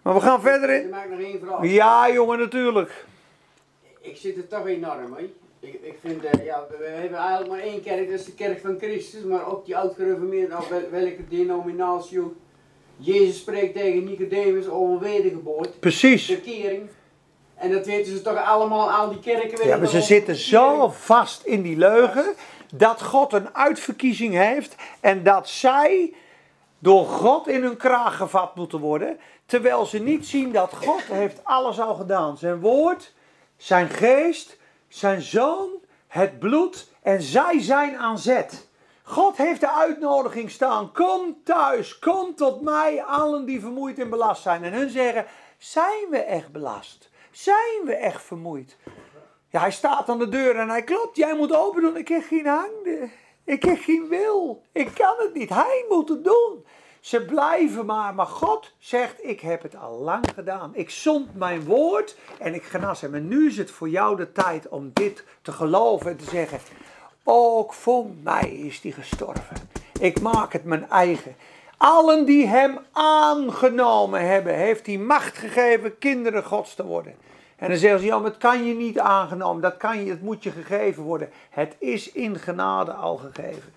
S1: Maar we gaan verder in.
S5: maak nog één vraag.
S1: Ja, jongen, natuurlijk.
S5: Ik zit er toch enorm mee. Ik, ik vind, eh, ja, we, hebben eigenlijk maar één kerk, dat is de kerk van Christus. Maar ook die oud-gereformeerden, of wel- welke denominatie ook. Jezus spreekt tegen Nicodemus over een wedergeboorte,
S1: Precies.
S5: bekering. En dat weten ze toch allemaal, al die kerken
S1: Ja, maar ze zitten zo vast in die leugen dat God een uitverkiezing heeft en dat zij door God in hun kraag gevat moeten worden, terwijl ze niet zien dat God heeft alles al gedaan. Zijn woord, zijn geest, zijn zoon, het bloed en zij zijn aan zet. God heeft de uitnodiging staan. Kom thuis, kom tot mij, allen die vermoeid en belast zijn. En hun zeggen, zijn we echt belast? Zijn we echt vermoeid? Ja, hij staat aan de deur en hij klopt. Jij moet open doen. Ik heb geen handen. Ik heb geen wil. Ik kan het niet. Hij moet het doen. Ze blijven maar. Maar God zegt, ik heb het al lang gedaan. Ik zond mijn woord en ik genas hem. En nu is het voor jou de tijd om dit te geloven en te zeggen. Ook voor mij is die gestorven. Ik maak het mijn eigen. Allen die hem aangenomen hebben, heeft hij macht gegeven kinderen gods te worden. En dan zeggen ze, ja, maar kan je niet aangenomen, dat kan je, het moet je gegeven worden. Het is in genade al gegeven.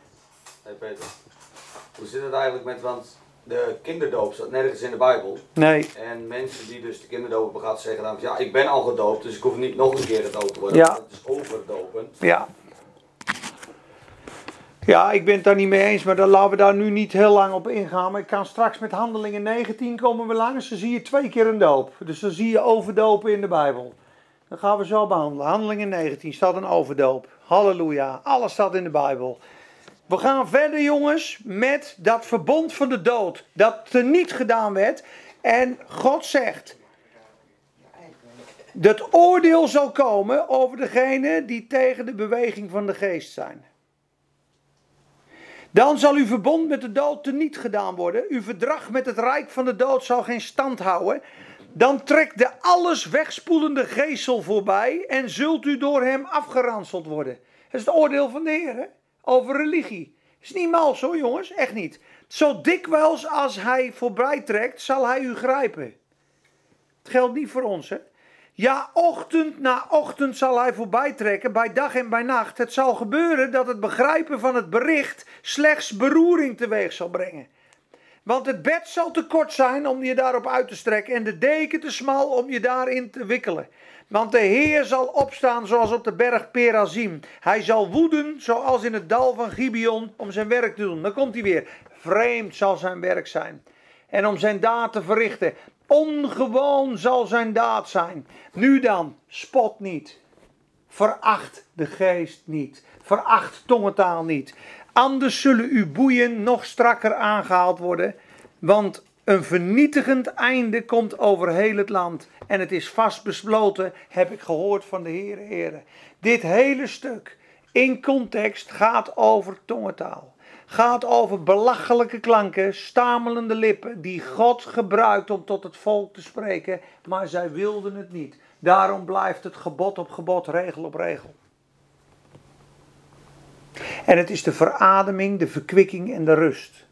S6: Hey Peter, hoe zit het eigenlijk met, want de kinderdoop staat nergens in de Bijbel.
S1: Nee,
S6: En mensen die dus de kinderdoop hebben gehad zeggen dan, ja ik ben al gedoopt, dus ik hoef niet nog een keer gedoopt te worden.
S1: Ja.
S6: Dat is overdopen.
S1: ja. Ja, ik ben het daar niet mee eens, maar dan laten we daar nu niet heel lang op ingaan. Maar ik kan straks met handelingen 19 komen we langs. Dan zie je twee keer een doop. Dus dan zie je overdopen in de Bijbel. Dat gaan we zo behandelen. Handelingen 19 staat een overdoop. Halleluja. Alles staat in de Bijbel. We gaan verder, jongens, met dat verbond van de dood. Dat er niet gedaan werd. En God zegt. Dat oordeel zal komen over degenen die tegen de beweging van de geest zijn. Dan zal uw verbond met de dood teniet gedaan worden. Uw verdrag met het rijk van de dood zal geen stand houden. Dan trekt de alles wegspoelende geestel voorbij en zult u door hem afgeranseld worden. Dat is het oordeel van de Heer? Over religie. is niet mals hoor jongens, echt niet. Zo dikwijls als hij voorbij trekt, zal hij u grijpen. Het geldt niet voor ons hè. Ja, ochtend na ochtend zal hij voorbij trekken, bij dag en bij nacht. Het zal gebeuren dat het begrijpen van het bericht slechts beroering teweeg zal brengen. Want het bed zal te kort zijn om je daarop uit te strekken en de deken te smal om je daarin te wikkelen. Want de Heer zal opstaan zoals op de berg Perazim. Hij zal woeden zoals in het dal van Gibeon om zijn werk te doen. Dan komt hij weer. Vreemd zal zijn werk zijn. En om zijn daad te verrichten. Ongewoon zal zijn daad zijn. Nu dan, spot niet. Veracht de geest niet. Veracht tongentaal niet. Anders zullen uw boeien nog strakker aangehaald worden. Want een vernietigend einde komt over heel het land. En het is vast besloten, heb ik gehoord van de Heere Heren. Dit hele stuk in context gaat over tongentaal. Gaat over belachelijke klanken, stamelende lippen die God gebruikt om tot het volk te spreken. Maar zij wilden het niet. Daarom blijft het gebod op gebod, regel op regel. En het is de verademing, de verkwikking en de rust.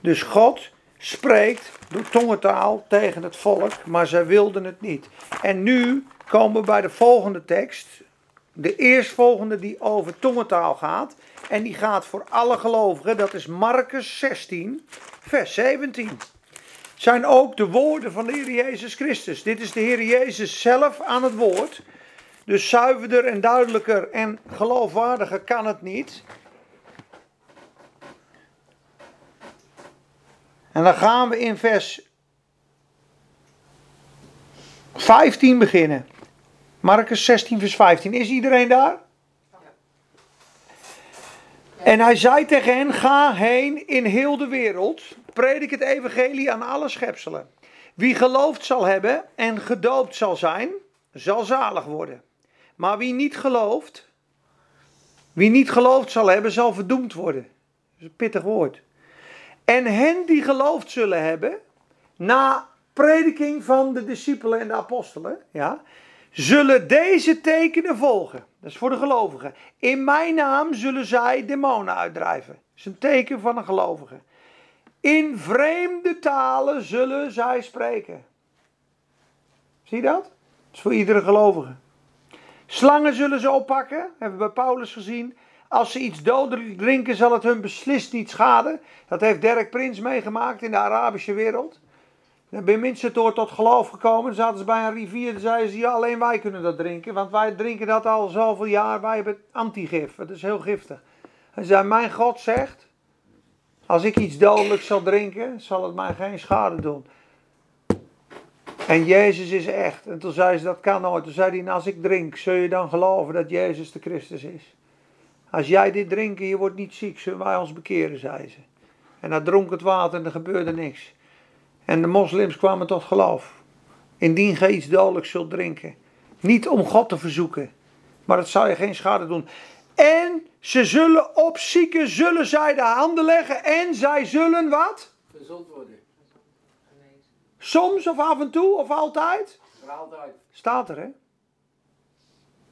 S1: Dus God spreekt door tongentaal tegen het volk, maar zij wilden het niet. En nu komen we bij de volgende tekst. De eerstvolgende die over tongentaal gaat. En die gaat voor alle gelovigen. Dat is Marcus 16, vers 17. Zijn ook de woorden van de Heer Jezus Christus. Dit is de Heer Jezus zelf aan het woord. Dus zuiverder en duidelijker en geloofwaardiger kan het niet. En dan gaan we in vers 15 beginnen. Marcus 16, vers 15. Is iedereen daar? En hij zei tegen hen: Ga heen in heel de wereld, predik het evangelie aan alle schepselen. Wie geloofd zal hebben en gedoopt zal zijn, zal zalig worden. Maar wie niet gelooft, wie niet geloofd zal hebben, zal verdoemd worden. Dat is een pittig woord. En hen die geloofd zullen hebben, na prediking van de discipelen en de apostelen, ja, zullen deze tekenen volgen. Dat is voor de gelovigen. In mijn naam zullen zij demonen uitdrijven. Dat is een teken van een gelovige. In vreemde talen zullen zij spreken. Zie je dat? Dat is voor iedere gelovige. Slangen zullen ze oppakken, hebben we bij Paulus gezien. Als ze iets dodelijk drinken, zal het hun beslist niet schaden. Dat heeft Dirk Prins meegemaakt in de Arabische wereld. Dan ben mensen door tot geloof gekomen. Dan zaten ze bij een rivier en zeiden ze: alleen wij kunnen dat drinken. Want wij drinken dat al zoveel jaar. Wij hebben antigif. Dat is heel giftig. Hij zei: Mijn God zegt: Als ik iets dodelijks zal drinken, zal het mij geen schade doen. En Jezus is echt. En toen zei ze: Dat kan nooit. Toen zei hij: Als ik drink, zul je dan geloven dat Jezus de Christus is? Als jij dit drinkt en je wordt niet ziek, zullen wij ons bekeren, zei ze. En hij dronk het water en er gebeurde niks. En de moslims kwamen tot geloof. Indien gij iets dodelijks zult drinken. Niet om God te verzoeken, maar het zal je geen schade doen. En ze zullen op zieken, zullen zij de handen leggen en zij zullen wat?
S5: Gezond worden.
S1: Soms of af en toe of altijd?
S5: Altijd.
S1: Staat er hè?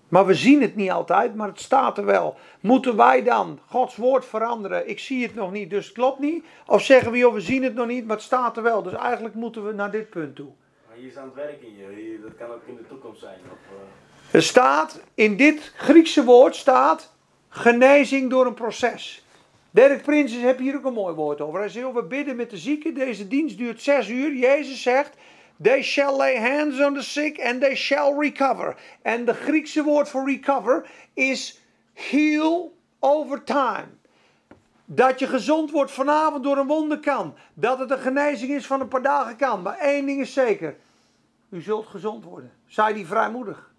S1: Maar we zien het niet altijd, maar het staat er wel. Moeten wij dan Gods woord veranderen? Ik zie het nog niet, dus het klopt niet. Of zeggen we, joh, we zien het nog niet, maar het staat er wel. Dus eigenlijk moeten we naar dit punt toe.
S7: Maar hier is aan het werken hier. Hier- Dat kan ook in de toekomst zijn. Of, eh,
S1: Er staat, in dit Griekse woord staat, genezing door een proces. Dirk Prinses heb hier ook een mooi woord over. Hij zegt, we bidden met de zieken. Deze dienst duurt zes uur. Jezus zegt, they shall lay hands on the sick and they shall recover. En de Griekse woord voor recover is heal over time. Dat je gezond wordt vanavond door een wonder kan. Dat het een genezing is van een paar dagen kan. Maar één ding is zeker. U zult gezond worden. Zij die vrijmoedig.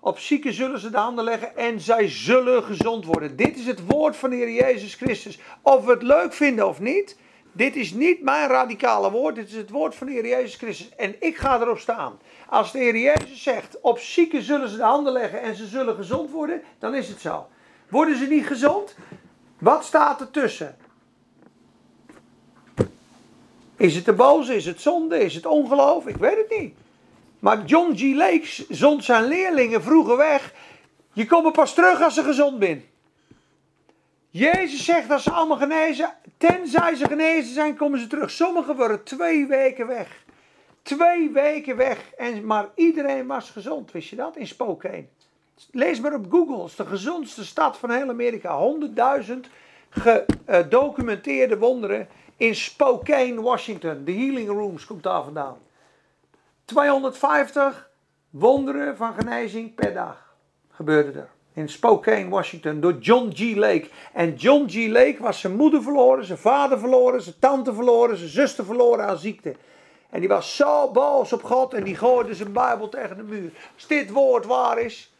S1: Op zieken zullen ze de handen leggen en zij zullen gezond worden. Dit is het woord van de Heer Jezus Christus. Of we het leuk vinden of niet. Dit is niet mijn radicale woord. Dit is het woord van de Heer Jezus Christus. En ik ga erop staan. Als de Heer Jezus zegt, op zieken zullen ze de handen leggen en ze zullen gezond worden. Dan is het zo. Worden ze niet gezond? Wat staat er tussen? Is het de boze? Is het zonde? Is het ongeloof? Ik weet het niet. Maar John G. Lake zond zijn leerlingen vroeger weg. Je komt pas terug als ze gezond bent. Jezus zegt dat ze allemaal genezen. Tenzij ze genezen zijn, komen ze terug. Sommigen worden twee weken weg. Twee weken weg. En, maar iedereen was gezond. Wist je dat? In Spokane. Lees maar op Google. Het is de gezondste stad van heel Amerika. 100.000 gedocumenteerde wonderen in Spokane, Washington. De Healing Rooms komt daar vandaan. 250 wonderen van genezing per dag gebeurde er. In Spokane, Washington, door John G. Lake. En John G. Lake was zijn moeder verloren, zijn vader verloren, zijn tante verloren, zijn zuster verloren aan ziekte. En die was zo boos op God en die gooide zijn Bijbel tegen de muur. Als dit woord waar is,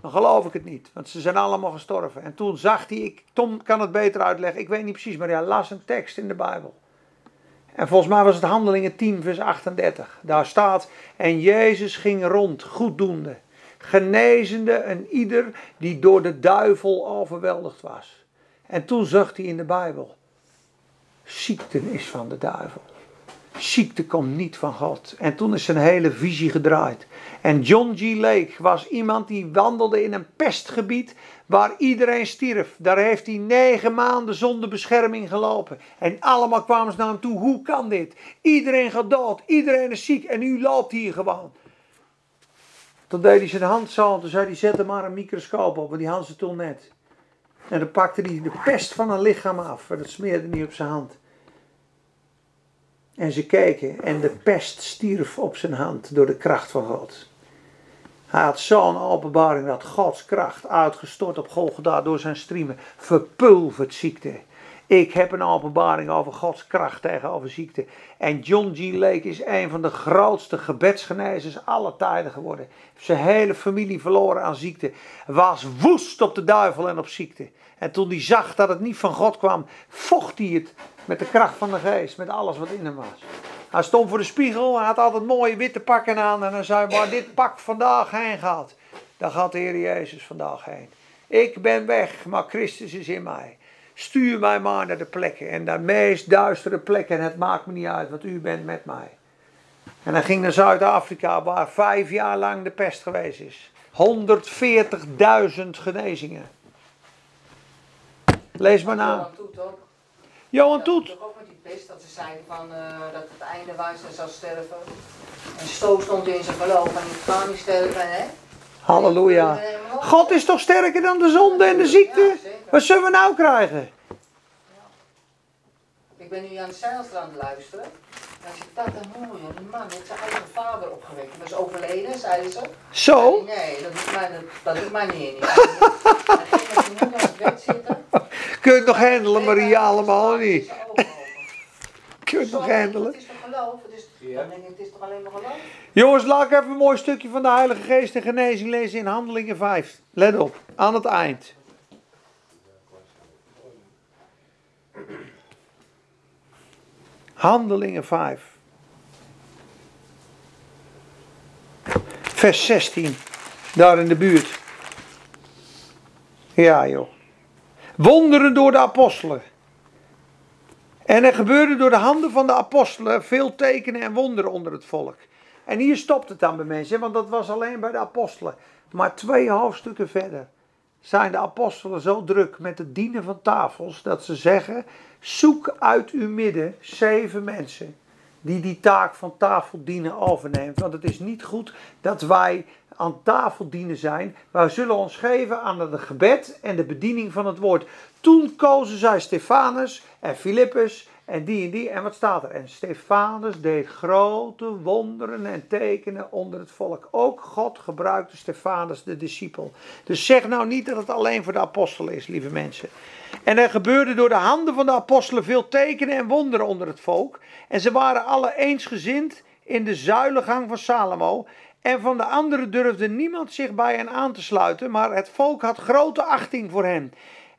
S1: dan geloof ik het niet. Want ze zijn allemaal gestorven. En toen zag hij, ik, Tom kan het beter uitleggen, ik weet niet precies, maar hij las een tekst in de Bijbel. En volgens mij was het Handelingen 10, vers 38. Daar staat, en Jezus ging rond, goeddoende, genezende en ieder die door de duivel overweldigd was. En toen zag hij in de Bijbel, ziekte is van de duivel. Ziekte komt niet van God. En toen is zijn hele visie gedraaid. En John G. Lake was iemand die wandelde in een pestgebied waar iedereen stierf. Daar heeft hij negen maanden zonder bescherming gelopen. En allemaal kwamen ze naar hem toe. Hoe kan dit? Iedereen gaat dood. Iedereen is ziek. En u loopt hier gewoon. Toen deed hij zijn hand zo. En toen zei hij, zet maar een microscoop op. Want die had ze toen net. En dan pakte hij de pest van een lichaam af. En dat smeerde hij op zijn hand. En ze keken en de pest stierf op zijn hand door de kracht van God. Hij had zo'n openbaring dat Gods kracht uitgestort op Golgotha door zijn striemen verpulvert ziekte. Ik heb een openbaring over Gods kracht tegenover ziekte. En John G. Lake is een van de grootste gebedsgenezers aller tijden geworden. Zijn hele familie verloren aan ziekte. Was woest op de duivel en op ziekte. En toen hij zag dat het niet van God kwam, vocht hij het met de kracht van de geest, met alles wat in hem was. Hij stond voor de spiegel, hij had altijd mooie witte pakken aan. En dan zei hij, waar dit pak vandaag heen gaat, daar gaat de Heer Jezus vandaag heen. Ik ben weg, maar Christus is in mij. Stuur mij maar naar de plekken. En de meest duistere plekken. En het maakt me niet uit, want u bent met mij. En hij ging naar Zuid-Afrika, waar vijf jaar lang de pest geweest is. 140.000 genezingen. Lees maar na.
S3: Johan Toet ook.
S1: Johan Toet.
S3: Toch ook met die pest, dat ze zeiden van, eh, dat het einde was en zou sterven. En Sto stond in zijn geloof en ik ga niet sterven, hè.
S1: Halleluja. God is toch sterker dan de zonde en de ziekte? Wat zullen we nou krijgen?
S3: Ik ben nu aan de aan het luisteren. En als ik dat dan hoor, joh, die man heeft zijn eigen vader opgewekt. Die was overleden, zeiden ze.
S1: Zo?
S3: Nee, dat doet mij, dat, dat doet mij niet in. Hij ging met zijn moeder aan het bed zitten.
S1: Kun je het nog handelen, Maria, allemaal niet? Kun je het nog handelen?
S3: Het is toch geloof? Het is, dan denk ik, het is toch alleen maar geloof?
S1: Jongens, laat ik even een mooi stukje van de Heilige Geest en genezing lezen in Handelingen 5. Let op, aan het eind. Handelingen 5. Vers 16. Daar in de buurt. Ja, joh. Wonderen door de apostelen. En er gebeurde door de handen van de apostelen veel tekenen en wonderen onder het volk. En hier stopt het dan bij mensen, want dat was alleen bij de apostelen. Maar twee hoofdstukken verder zijn de apostelen zo druk met het dienen van tafels dat ze zeggen: zoek uit uw midden zeven mensen die die taak van tafeldienen overneemt. Want het is niet goed dat wij aan tafeldienen zijn. Wij zullen ons geven aan het gebed en de bediening van het woord. Toen kozen zij Stefanus en Filippus en die en die. En wat staat er? En Stefanus deed grote wonderen en tekenen onder het volk. Ook God gebruikte Stefanus de discipel. Dus zeg nou niet dat het alleen voor de apostelen is, lieve mensen. En er gebeurde door de handen van de apostelen veel tekenen en wonderen onder het volk. En ze waren alle eensgezind in de zuilengang van Salomo. En van de anderen durfde niemand zich bij hen aan te sluiten, maar het volk had grote achting voor hen.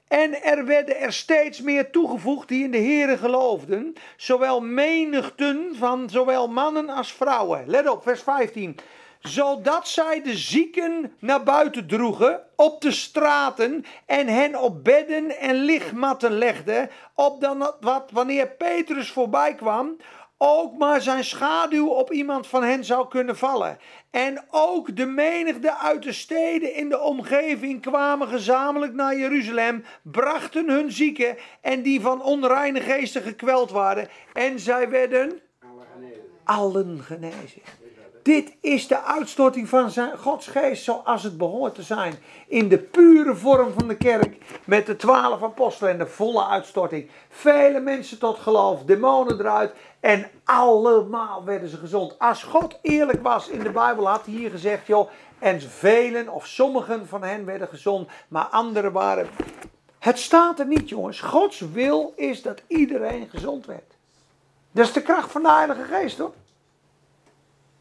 S1: En er werden er steeds meer toegevoegd die in de Here geloofden, zowel menigten van zowel mannen als vrouwen. Let op, vers 15. Zodat zij de zieken naar buiten droegen op de straten en hen op bedden en lichtmatten legden, opdat wat wanneer Petrus voorbij kwam, ook maar zijn schaduw op iemand van hen zou kunnen vallen. En ook de menigte uit de steden in de omgeving kwamen gezamenlijk naar Jeruzalem, brachten hun zieken en die van onreine geesten gekweld waren. En zij werden
S5: Alle genezen.
S1: allen genezen. Dit is de uitstorting van zijn Gods geest zoals het behoort te zijn. In de pure vorm van de kerk. Met de twaalf apostelen en de volle uitstorting. Vele mensen tot geloof, demonen eruit. En allemaal werden ze gezond. Als God eerlijk was in de Bijbel had hij hier gezegd, joh. En velen of sommigen van hen werden gezond. Maar anderen waren. Het staat er niet, jongens. Gods wil is dat iedereen gezond werd. Dat is de kracht van de Heilige Geest, hoor.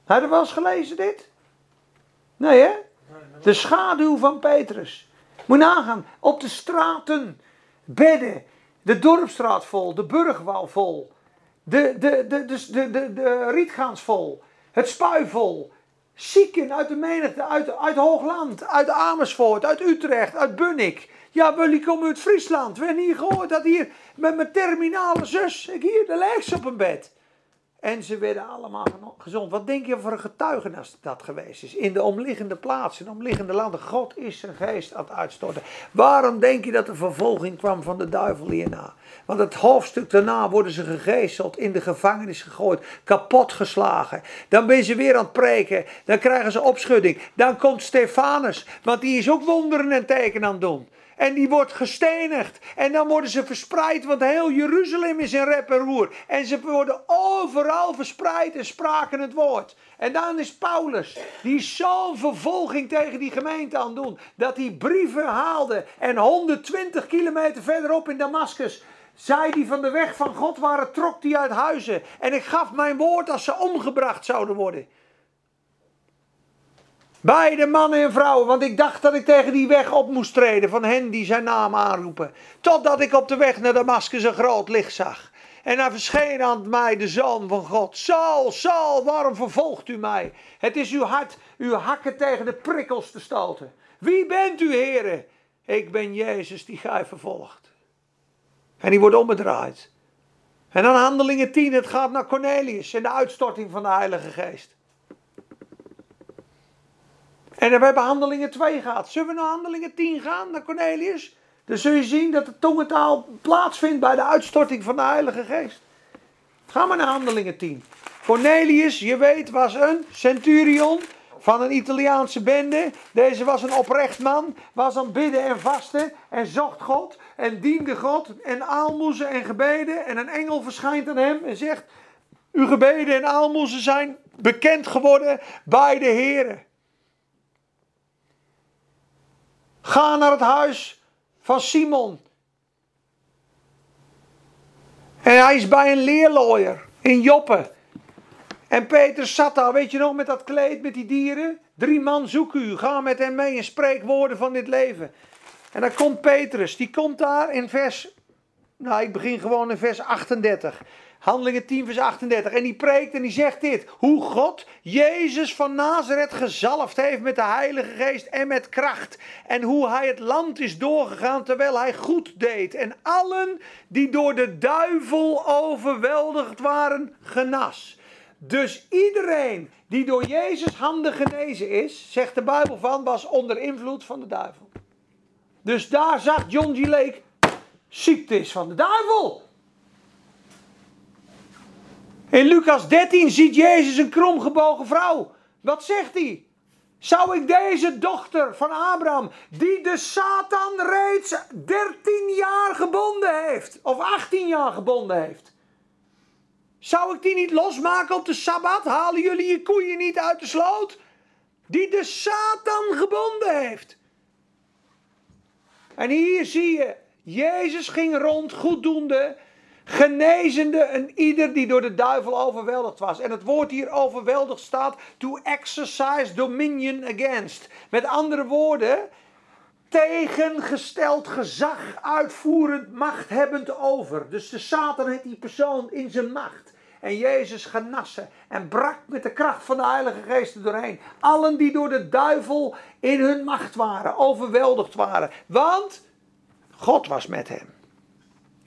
S1: Had je wel eens gelezen dit? Nee, hè? De schaduw van Petrus. Moet nagaan, op de straten, bedden, de dorpstraat vol, de burgwal vol, de, de, de, de, de, de, de rietgaans vol, het spui vol. Zieken uit de menigte, uit, uit Hoogland, uit Amersfoort, uit Utrecht, uit Bunnik. Ja, jullie komen uit Friesland. We hebben hier gehoord dat hier met mijn terminale zus, ik hier, de leeg op een bed. En ze werden allemaal gezond. Wat denk je voor een getuigenis dat geweest is? In de omliggende plaatsen, in de omliggende landen. God is zijn geest aan het uitstorten. Waarom denk je dat de vervolging kwam van de duivel hierna? Want het hoofdstuk daarna worden ze gegezeld, in de gevangenis gegooid, kapot geslagen. Dan ben ze weer aan het preken, dan krijgen ze opschudding. Dan komt Stefanus, want die is ook wonderen en tekenen aan het doen. En die wordt gestenigd. En dan worden ze verspreid, want heel Jeruzalem is in rep en roer. En ze worden overal verspreid en spraken het woord. En dan is Paulus, die zo'n vervolging tegen die gemeente aan doen. Dat hij brieven haalde. En 120 kilometer verderop in Damascus. Zij die van de weg van God waren, trok die uit huizen. En ik gaf mijn woord als ze omgebracht zouden worden. Beide mannen en vrouwen, want ik dacht dat ik tegen die weg op moest treden van hen die zijn naam aanroepen. Totdat ik op de weg naar Damascus een groot licht zag. En hij verscheen aan mij, de Zoon van God. Saul, Saul, waarom vervolgt u mij? Het is uw hart, uw hakken tegen de prikkels te stoten. Wie bent u, heren? Ik ben Jezus die gij vervolgt. En die wordt omgedraaid. En dan handelingen 10, het gaat naar Cornelius en de uitstorting van de Heilige Geest. En we hebben handelingen 2 gehad. Zullen we naar handelingen 10 gaan, naar Cornelius? Dan zul je zien dat de tongentaal plaatsvindt bij de uitstorting van de Heilige Geest. Ga maar naar handelingen 10. Cornelius, je weet, was een centurion van een Italiaanse bende. Deze was een oprecht man, was aan bidden en vasten en zocht God en diende God en aalmoezen en gebeden. En een engel verschijnt aan hem en zegt, uw gebeden en aalmoezen zijn bekend geworden bij de Heer. Ga naar het huis van Simon. En hij is bij een leerlooier in Joppe. En Peter zat daar, weet je nog, met dat kleed, met die dieren. Drie man zoek u, ga met hem mee en spreek woorden van dit leven. En dan komt Petrus, die komt daar in vers, nou ik begin gewoon in vers 38. Handelingen 10 vers 38. En die preekt en die zegt dit. Hoe God Jezus van Nazareth gezalfd heeft met de Heilige Geest en met kracht. En hoe hij het land is doorgegaan terwijl hij goed deed. En allen die door de duivel overweldigd waren, genas. Dus iedereen die door Jezus handen genezen is, zegt de Bijbel van, was onder invloed van de duivel. Dus daar zag John G. Lake, ziekte is van de duivel. In Lucas 13 ziet Jezus een kromgebogen vrouw. Wat zegt hij? Zou ik deze dochter van Abraham, die de Satan reeds 13 jaar gebonden heeft, of 18 jaar gebonden heeft, zou ik die niet losmaken op de Sabbat? Halen jullie je koeien niet uit de sloot? Die de Satan gebonden heeft. En hier zie je, Jezus ging rond goeddoende genezende een ieder die door de duivel overweldigd was. En het woord hier overweldigd staat to exercise dominion against. Met andere woorden, tegengesteld gezag uitvoerend machthebbend over. Dus de Satan heeft die persoon in zijn macht. En Jezus genassen en brak met de kracht van de Heilige Geest er doorheen. Allen die door de duivel in hun macht waren, overweldigd waren. Want God was met hem.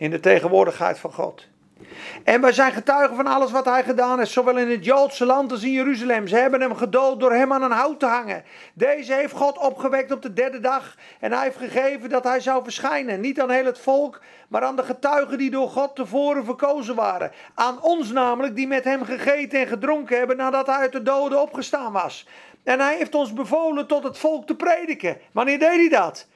S1: In de tegenwoordigheid van God. En wij zijn getuigen van alles wat hij gedaan heeft, zowel in het Joodse land als in Jeruzalem. Ze hebben hem gedood door hem aan een hout te hangen. Deze heeft God opgewekt op de derde dag. En hij heeft gegeven dat hij zou verschijnen. Niet aan heel het volk, maar aan de getuigen die door God tevoren verkozen waren. Aan ons namelijk, die met hem gegeten en gedronken hebben nadat hij uit de doden opgestaan was. En hij heeft ons bevolen tot het volk te prediken. Wanneer deed hij dat?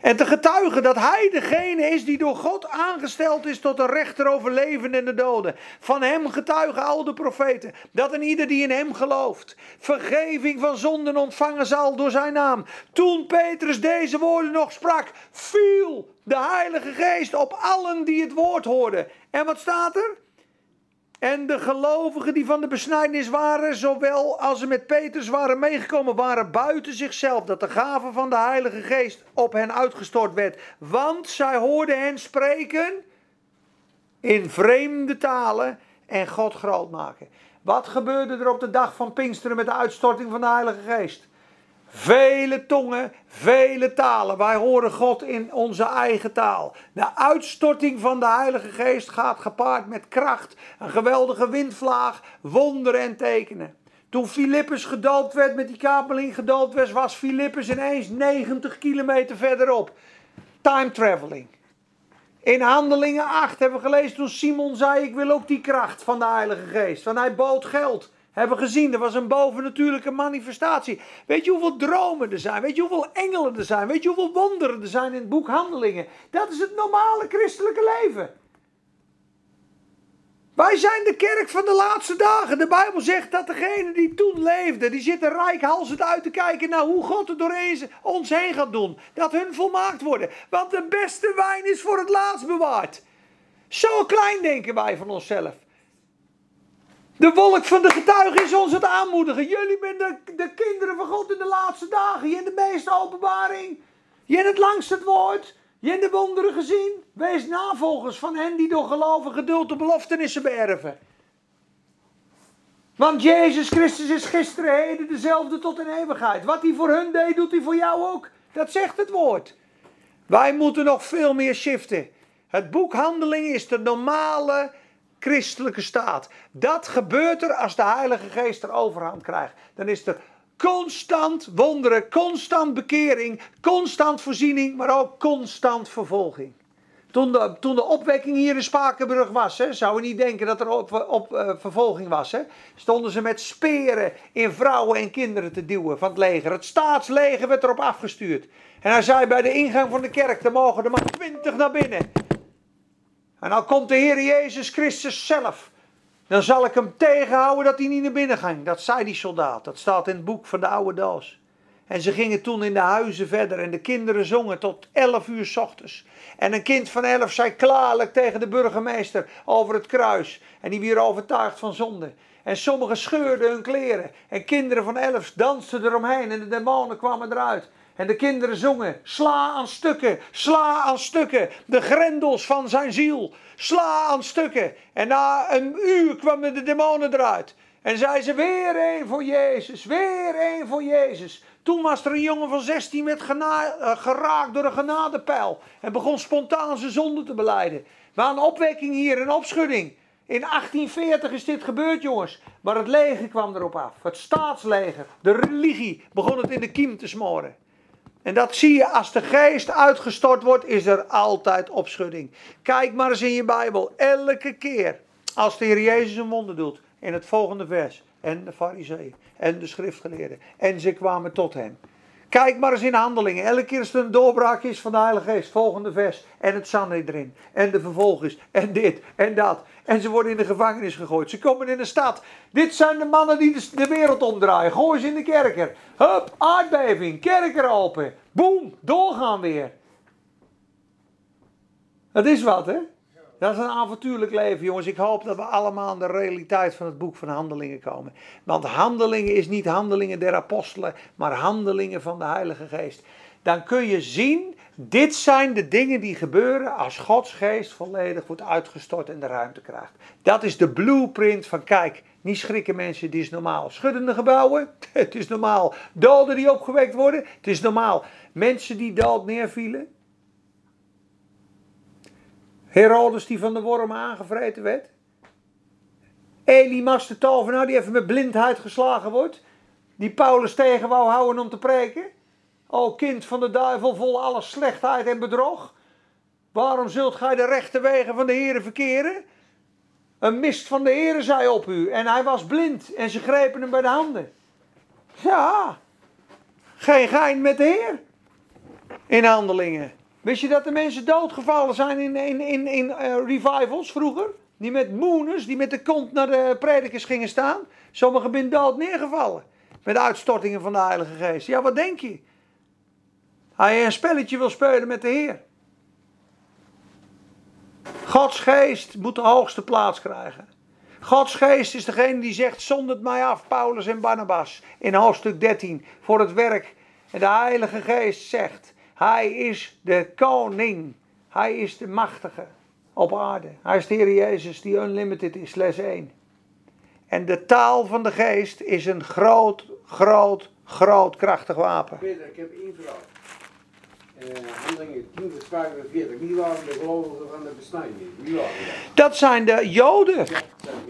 S1: En te getuigen dat hij degene is die door God aangesteld is tot een rechter over levenden en de doden. Van hem getuigen al de profeten. Dat een ieder die in hem gelooft, vergeving van zonden ontvangen zal door zijn naam. Toen Petrus deze woorden nog sprak, viel de Heilige Geest op allen die het woord hoorden. En wat staat er? En de gelovigen die van de besnijdenis waren, zowel als ze met Petrus waren meegekomen, waren buiten zichzelf. Dat de gave van de Heilige Geest op hen uitgestort werd. Want zij hoorden hen spreken in vreemde talen en God groot maken. Wat gebeurde er op de dag van Pinksteren met de uitstorting van de Heilige Geest? Vele tongen, vele talen. Wij horen God in onze eigen taal. De uitstorting van de Heilige Geest gaat gepaard met kracht, een geweldige windvlaag, wonderen en tekenen. Toen Filippus gedoopt werd, met die kapeling gedoopt werd, was Filippus ineens 90 kilometer verderop. Time traveling. In Handelingen 8 hebben we gelezen toen Simon zei: Ik wil ook die kracht van de Heilige Geest. Want hij bood geld. Hebben gezien, er was een bovennatuurlijke manifestatie. Weet je hoeveel dromen er zijn? Weet je hoeveel engelen er zijn? Weet je hoeveel wonderen er zijn in het boek Handelingen? Dat is het normale christelijke leven. Wij zijn de kerk van de laatste dagen. De Bijbel zegt dat degene die toen leefden, die zitten rijkhalsend uit te kijken naar hoe God het door ons heen gaat doen. Dat hun volmaakt worden. Want de beste wijn is voor het laatst bewaard. Zo klein denken wij van onszelf. De wolk van de getuigen is ons het aanmoedigen. Jullie bent de, de kinderen van God in de laatste dagen. Je in de meeste openbaring. Je in het langste het woord. Je hebt de wonderen gezien? Wees navolgers van hen die door geloven geduld de beloftenissen beërven. Want Jezus Christus is gisteren, heden dezelfde tot in eeuwigheid. Wat hij voor hun deed, doet hij voor jou ook. Dat zegt het woord. Wij moeten nog veel meer shiften. Het boek Handelingen is de normale christelijke staat. Dat gebeurt er als de Heilige Geest er overhand krijgt. Dan is er constant wonderen, constant bekering, constant voorziening, maar ook constant vervolging. Toen de, toen de opwekking hier in Spakenburg was, hè, zou je niet denken dat er op, op uh, vervolging was. Hè, stonden ze met speren in vrouwen en kinderen te duwen van het leger. Het staatsleger werd erop afgestuurd. En hij zei bij de ingang van de kerk, er mogen er maar twintig naar binnen. En dan komt de Heer Jezus Christus zelf. Dan zal ik hem tegenhouden dat hij niet naar binnen ging. Dat zei die soldaat. Dat staat in het boek van de oude doos. En ze gingen toen in de huizen verder en de kinderen zongen tot elf uur s ochtends. En een kind van elf zei klaarlijk tegen de burgemeester over het kruis. En die weer overtuigd van zonde. En sommigen scheurden hun kleren. En kinderen van elf dansten eromheen en de demonen kwamen eruit. En de kinderen zongen: Sla aan stukken, sla aan stukken, de grendels van zijn ziel. Sla aan stukken. En na een uur kwamen de demonen eruit. En zei ze: Weer één voor Jezus, weer één voor Jezus. Toen was er een jongen van 16 met gena- uh, geraakt door een genadepijl. En begon spontaan zijn zonde te beleiden. Hadden een opwekking hier, een opschudding. In 1840 is dit gebeurd, jongens. Maar het leger kwam erop af. Het staatsleger, de religie, begon het in de kiem te smoren. En dat zie je als de geest uitgestort wordt, is er altijd opschudding. Kijk maar eens in je Bijbel. Elke keer als de Heer Jezus een wonder doet. In het volgende vers. En de fariseeën. En de schriftgeleerden. En ze kwamen tot hem. Kijk maar eens in handelingen. Elke keer als er een doorbraak is van de Heilige Geest. Volgende vers. En het Sanhedrin. En de vervolging. En dit. En dat. En ze worden in de gevangenis gegooid. Ze komen in de stad. Dit zijn de mannen die de, de wereld omdraaien. Gooi ze in de kerker. Hup, aardbeving. Kerker open. Boom, doorgaan weer. Dat is wat, hè? Dat is een avontuurlijk leven, jongens. Ik hoop dat we allemaal aan de realiteit van het boek van Handelingen komen. Want Handelingen is niet Handelingen der Apostelen, maar Handelingen van de Heilige Geest. Dan kun je zien, dit zijn de dingen die gebeuren als Gods geest volledig wordt uitgestort en de ruimte krijgt. Dat is de blueprint van, kijk, niet schrikken mensen, dit is normaal. Schuddende gebouwen, het is normaal. Doden die opgewekt worden, het is normaal. Mensen die dood neervielen, Herodes die van de worm aangevreten werd. Elimas de tovenaar die even met blindheid geslagen wordt. Die Paulus tegen wou houden om te preken. O kind van de duivel vol alle slechtheid en bedrog. Waarom zult gij de rechte wegen van de Heeren verkeren? Een mist van de Heeren zei op u en hij was blind en ze grepen hem bij de handen. Ja, geen gein met de Heer in handelingen. Wist je dat de mensen doodgevallen zijn in, in, in, in uh, revivals vroeger? Die met moeners, die met de kont naar de predikers gingen staan. Sommigen zijn dood neergevallen. Met uitstortingen van de Heilige Geest. Ja, wat denk je? Hij een spelletje wil spelen met de Heer. Gods geest moet de hoogste plaats krijgen. Gods geest is degene die zegt: zondert mij af, Paulus en Barnabas. In hoofdstuk 13 voor het werk. En de Heilige Geest zegt: Hij is de koning. Hij is de machtige op aarde. Hij is de Heer Jezus die unlimited is, les 1. En de taal van de geest is een groot, groot, groot krachtig wapen.
S5: Peter, ik heb één vraag. Uh, handelingen 10 vers 45. Wie waren de gelovigen van de besnijding? Wie waren dat?
S1: Dat zijn de Joden.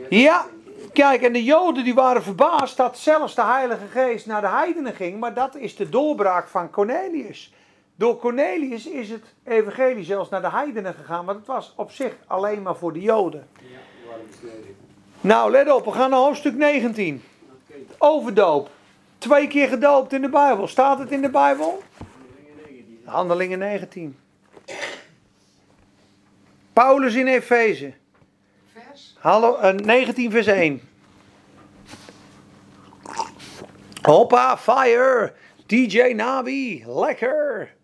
S1: Ja, kijk, en de Joden die waren verbaasd dat zelfs de Heilige Geest naar de heidenen ging. Maar dat is de doorbraak van Cornelius. Door Cornelius is het evangelie zelfs naar de heidenen gegaan. Maar het was op zich alleen maar voor de Joden.
S5: Ja, die waren besneden.
S1: Nou, let op, we gaan naar hoofdstuk 19.
S5: Oké,
S1: Overdoop. Twee keer gedoopt in de Bijbel. Staat het in de Bijbel?
S5: handelingen 19.
S1: Handelingen 19. Paulus in Efeze.
S2: Vers?
S1: Hallo, eh, 19 vers 1. Hoppa, fire. DJ Nabi, lekker.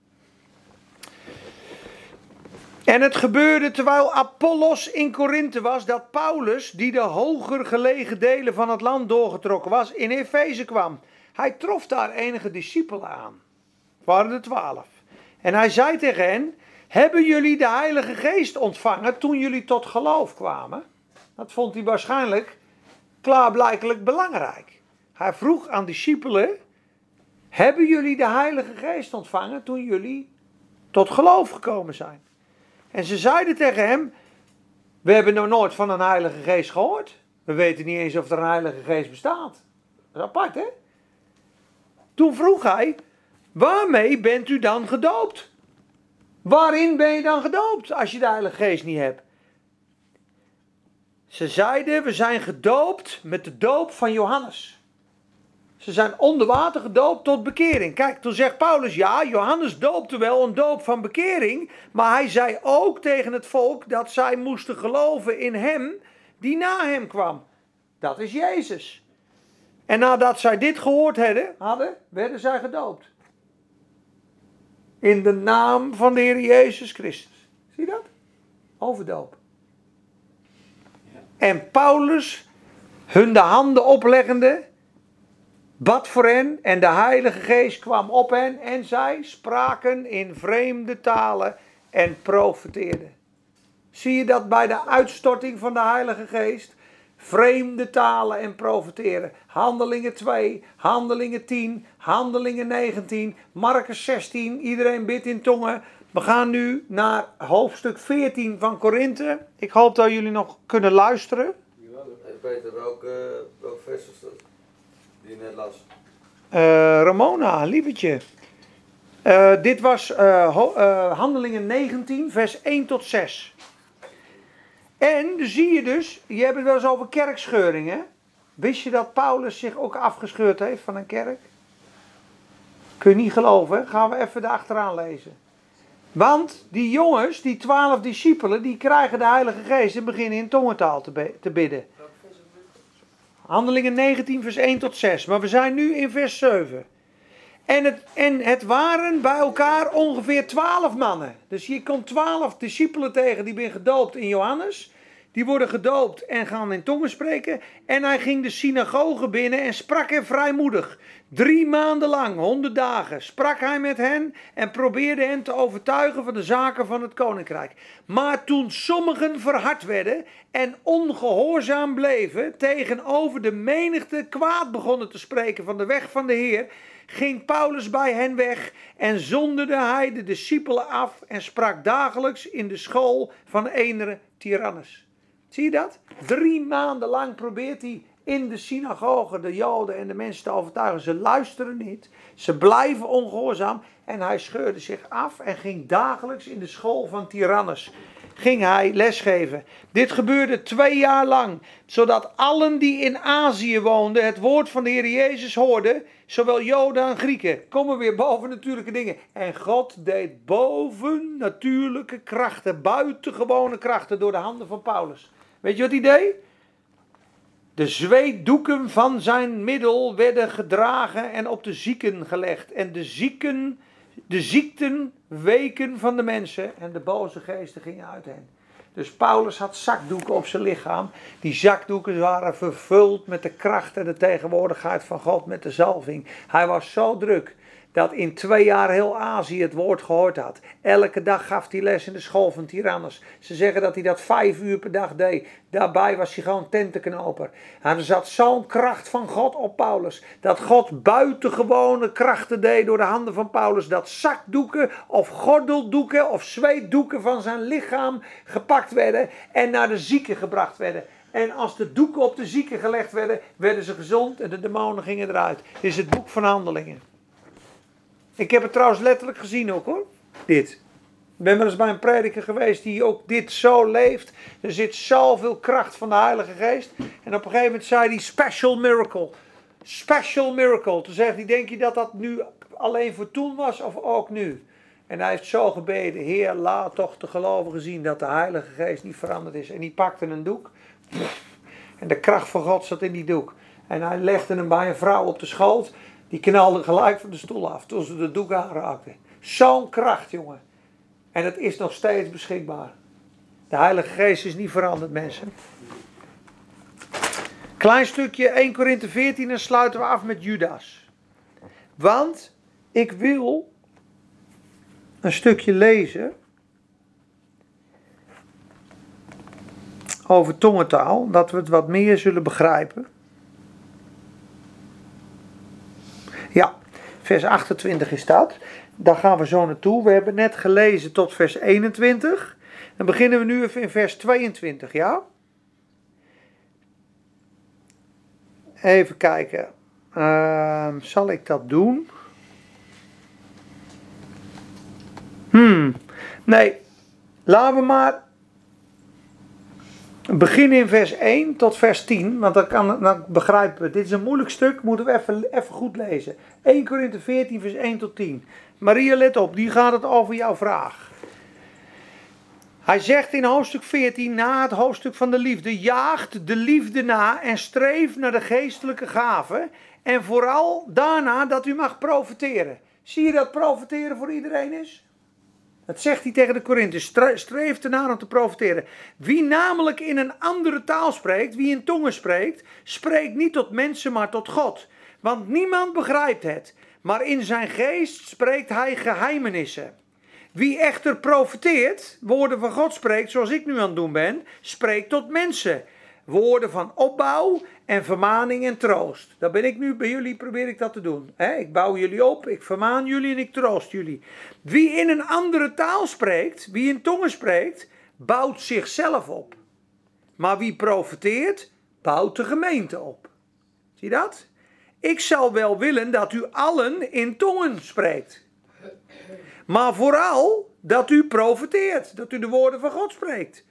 S1: En het gebeurde terwijl Apollos in Korinthe was, dat Paulus, die de hoger gelegen delen van het land doorgetrokken was, in Efeze kwam. Hij trof daar enige discipelen aan. Het waren er twaalf. En hij zei tegen hen: Hebben jullie de Heilige Geest ontvangen toen jullie tot geloof kwamen? Dat vond hij waarschijnlijk klaarblijkelijk belangrijk. Hij vroeg aan discipelen: Hebben jullie de Heilige Geest ontvangen toen jullie tot geloof gekomen zijn? En ze zeiden tegen hem: We hebben nog nooit van een Heilige Geest gehoord. We weten niet eens of er een Heilige Geest bestaat. Dat is apart, hè? Toen vroeg hij: Waarmee bent u dan gedoopt? Waarin ben je dan gedoopt als je de Heilige Geest niet hebt? Ze zeiden: We zijn gedoopt met de doop van Johannes. Ze zijn onder water gedoopt tot bekering. Kijk, toen zegt Paulus: Ja, Johannes doopte wel een doop van bekering. Maar hij zei ook tegen het volk dat zij moesten geloven in hem die na hem kwam. Dat is Jezus. En nadat zij dit gehoord hadden, hadden werden zij gedoopt. In de naam van de Heer Jezus Christus. Zie je dat? Overdoop. En Paulus, hun de handen opleggende, bad voor hen en de Heilige Geest kwam op hen en zij spraken in vreemde talen en profeteerden. Zie je dat bij de uitstorting van de Heilige Geest? Vreemde talen en profeteren. Handelingen 2, Handelingen 10, Handelingen 19, Marcus 16. Iedereen bidt in tongen. We gaan nu naar hoofdstuk 14 van Korinthe. Ik hoop dat jullie nog kunnen luisteren.
S6: Hey Peter, welk, eh, welk vers was dat? Die je net las.
S1: Eh, Ramona, lievertje. Eh, dit was eh, Handelingen 19, vers 1 tot 6. En zie je dus, je hebt het wel eens over kerkscheuringen. Wist je dat Paulus zich ook afgescheurd heeft van een kerk? Kun je niet geloven, gaan we even erachteraan lezen. Want die jongens, die twaalf discipelen, die krijgen de Heilige Geest en beginnen in tongentaal te, te bidden. Handelingen 19, vers 1 tot 6. Maar we zijn nu in vers 7. En het, en het waren bij elkaar ongeveer twaalf mannen. Dus je komt twaalf discipelen tegen die zijn gedoopt in Johannes. Die worden gedoopt en gaan in tongen spreken. En hij ging de synagoge binnen en sprak er vrijmoedig. Drie maanden lang, honderd dagen, sprak hij met hen en probeerde hen te overtuigen van de zaken van het koninkrijk. Maar toen sommigen verhard werden en ongehoorzaam bleven, tegenover de menigte kwaad begonnen te spreken van de weg van de Heer, ging Paulus bij hen weg en zonderde hij de discipelen af en sprak dagelijks in de school van enere Tyrannus. Zie je dat? Drie maanden lang probeert hij in de synagoge de Joden en de mensen te overtuigen. Ze luisteren niet, ze blijven ongehoorzaam en hij scheurde zich af en ging dagelijks in de school van Tyrannus. Ging hij lesgeven. Dit gebeurde twee jaar lang, zodat allen die in Azië woonden het woord van de Heer Jezus hoorden, zowel Joden en Grieken. Komen weer boven natuurlijke dingen. En God deed boven natuurlijke krachten, buitengewone krachten door de handen van Paulus. Weet je wat hij deed? De zweetdoeken van zijn middel werden gedragen en op de zieken gelegd. En de zieken, de ziekten weken van de mensen en de boze geesten gingen uit hen. Dus Paulus had zakdoeken op zijn lichaam. Die zakdoeken waren vervuld met de kracht en de tegenwoordigheid van God, met de zalving. Hij was zo druk dat in twee jaar heel Azië het woord gehoord had. Elke dag gaf hij les in de school van Tyrannus. Ze zeggen dat hij dat vijf uur per dag deed. Daarbij was hij gewoon tentenknoper. En er zat zo'n kracht van God op Paulus. Dat God buitengewone krachten deed door de handen van Paulus. Dat zakdoeken of gordeldoeken of zweetdoeken van zijn lichaam gepakt werden en naar de zieken gebracht werden. En als de doeken op de zieken gelegd werden, werden ze gezond en de demonen gingen eruit. Dit is het boek van handelingen. Ik heb het trouwens letterlijk gezien ook hoor. Dit. Ik ben wel eens bij een prediker geweest die ook dit zo leeft. Er zit zoveel kracht van de Heilige Geest. En op een gegeven moment zei hij special miracle. Special miracle. Toen zegt hij, denk je dat dat nu alleen voor toen was of ook nu? En hij heeft zo gebeden, Heer, laat toch de gelovigen zien dat de Heilige Geest niet veranderd is. En die pakte een doek. En de kracht van God zat in die doek. En hij legde hem bij een vrouw op de schoot. Die knalde gelijk van de stoel af toen ze de doek aanraakten. Zo'n kracht, jongen. En het is nog steeds beschikbaar. De Heilige Geest is niet veranderd, mensen. Klein stukje 1 Korinthe 14 en sluiten we af met Judas. Want ik wil een stukje lezen over tongentaal, dat we het wat meer zullen begrijpen. Vers 28 is dat. Daar gaan we zo naartoe. We hebben net gelezen tot vers 21. Dan beginnen we nu even in vers 22, ja? Even kijken. Ehm, zal ik dat doen? Hmm. Nee. Laten we maar beginnen in vers 1 tot vers 10. Want dan, kan, dan begrijpen we. Dit is een moeilijk stuk. Moeten we even, even goed lezen. 1 Korinthe 14 vers 1 tot 10. Maria, let op. Die gaat het over jouw vraag. Hij zegt in hoofdstuk 14, na het hoofdstuk van de liefde, jaagt de liefde na en streef naar de geestelijke gaven. En vooral daarna dat u mag profiteren. Zie je dat profiteren voor iedereen is? Dat zegt hij tegen de Korinthes. Streef ernaar om te profiteren. Wie namelijk in een andere taal spreekt, wie in tongen spreekt, spreekt niet tot mensen, maar tot God. Want niemand begrijpt het. Maar in zijn geest spreekt hij geheimenissen. Wie echter profiteert, woorden van God spreekt, zoals ik nu aan het doen ben, spreekt tot mensen. Woorden van opbouw en vermaning en troost. Dat ben ik nu bij jullie, probeer ik dat te doen. Ik bouw jullie op, ik vermaan jullie en ik troost jullie. Wie in een andere taal spreekt, wie in tongen spreekt, bouwt zichzelf op. Maar wie profiteert, bouwt de gemeente op. Zie je dat? Ik zou wel willen dat u allen in tongen spreekt. Maar vooral dat u profiteert, dat u de woorden van God spreekt.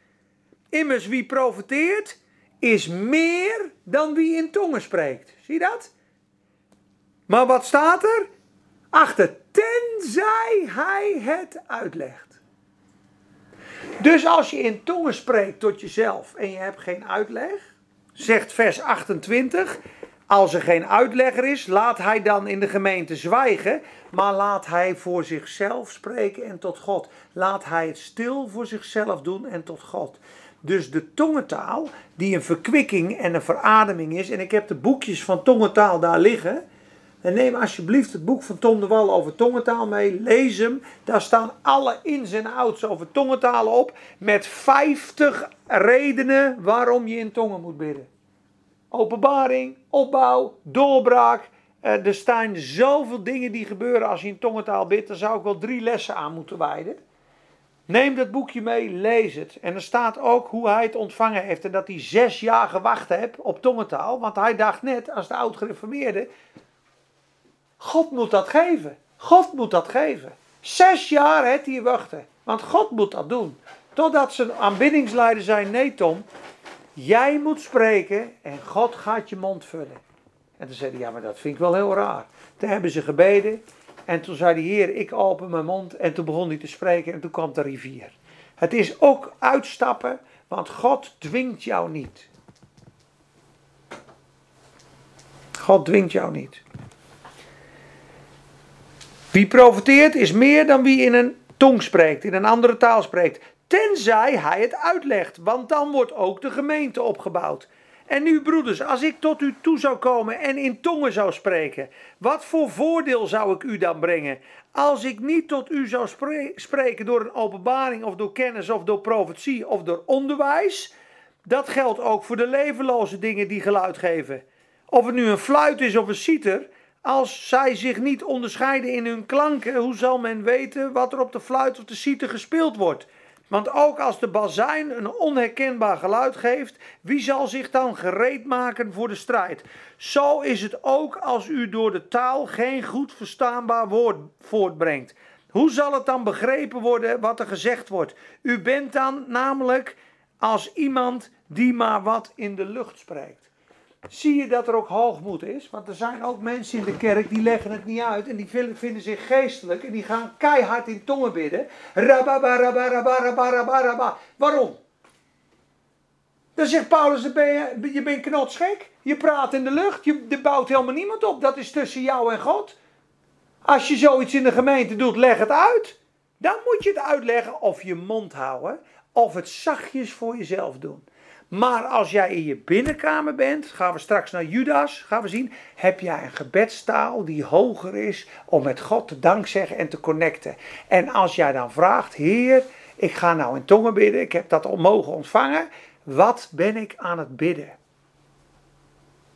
S1: Immers, wie profiteert, is meer dan wie in tongen spreekt. Zie dat? Maar wat staat er? Achter, tenzij hij het uitlegt. Dus als je in tongen spreekt tot jezelf en je hebt geen uitleg, zegt vers 28, als er geen uitlegger is, laat hij dan in de gemeente zwijgen, maar laat hij voor zichzelf spreken en tot God. Laat hij het stil voor zichzelf doen en tot God. Dus de tongentaal, die een verkwikking en een verademing is, en ik heb de boekjes van tongentaal daar liggen. En neem alsjeblieft het boek van Tom de Wal over tongentaal mee. Lees hem. Daar staan alle ins en outs over tongentaal op. Met 50 redenen waarom je in tongen moet bidden openbaring, opbouw, doorbraak. Uh, er staan zoveel dingen die gebeuren als je in tongentaal bidt. Daar zou ik wel drie lessen aan moeten wijden. Neem dat boekje mee, lees het. En er staat ook hoe hij het ontvangen heeft. En dat hij zes jaar gewacht heeft op tongentaal. Want hij dacht net, als de oud-gereformeerde... God moet dat geven. God moet dat geven. Zes jaar heeft hij wachten. Want God moet dat doen. Totdat zijn aanbiddingsleider zei, nee Tom, Jij moet spreken en God gaat je mond vullen. En toen zei hij, ja, maar dat vind ik wel heel raar. Toen hebben ze gebeden en toen zei de Heer, ik open mijn mond. En toen begon hij te spreken en toen kwam de rivier. Het is ook uitstappen, want God dwingt jou niet. God dwingt jou niet. Wie profiteert is meer dan wie in een tong spreekt, in een andere taal spreekt. Tenzij hij het uitlegt, want dan wordt ook de gemeente opgebouwd. En nu, broeders, als ik tot u toe zou komen en in tongen zou spreken, wat voor voordeel zou ik u dan brengen? Als ik niet tot u zou spreken door een openbaring of door kennis of door profetie of door onderwijs, dat geldt ook voor de levenloze dingen die geluid geven. Of het nu een fluit is of een citer, als zij zich niet onderscheiden in hun klanken, hoe zal men weten wat er op de fluit of de citer gespeeld wordt? Want ook als de bazuin een onherkenbaar geluid geeft, wie zal zich dan gereed maken voor de strijd? Zo is het ook als u door de taal geen goed verstaanbaar woord voortbrengt. Hoe zal het dan begrepen worden wat er gezegd wordt? U bent dan namelijk als iemand die maar wat in de lucht spreekt zie je dat er ook hoogmoed is. Want er zijn ook mensen in de kerk die leggen het niet uit en die vinden zich geestelijk en die gaan keihard in tongen bidden. Waarom? Dan zegt Paulus, je, bent knotsgek. Je praat in de lucht, je, bouwt helemaal niemand op. Dat is tussen jou en God. Als je zoiets in de gemeente doet, leg het uit. Dan moet je het uitleggen of je mond houden of het zachtjes voor jezelf doen. Maar als jij in je binnenkamer bent, gaan we straks naar Judas, gaan we zien, heb jij een gebedstaal die hoger is om met God te dankzeggen en te connecten. En als jij dan vraagt, Heer, ik ga nou in tongen bidden, ik heb dat mogen ontvangen, Wat ben ik aan het bidden?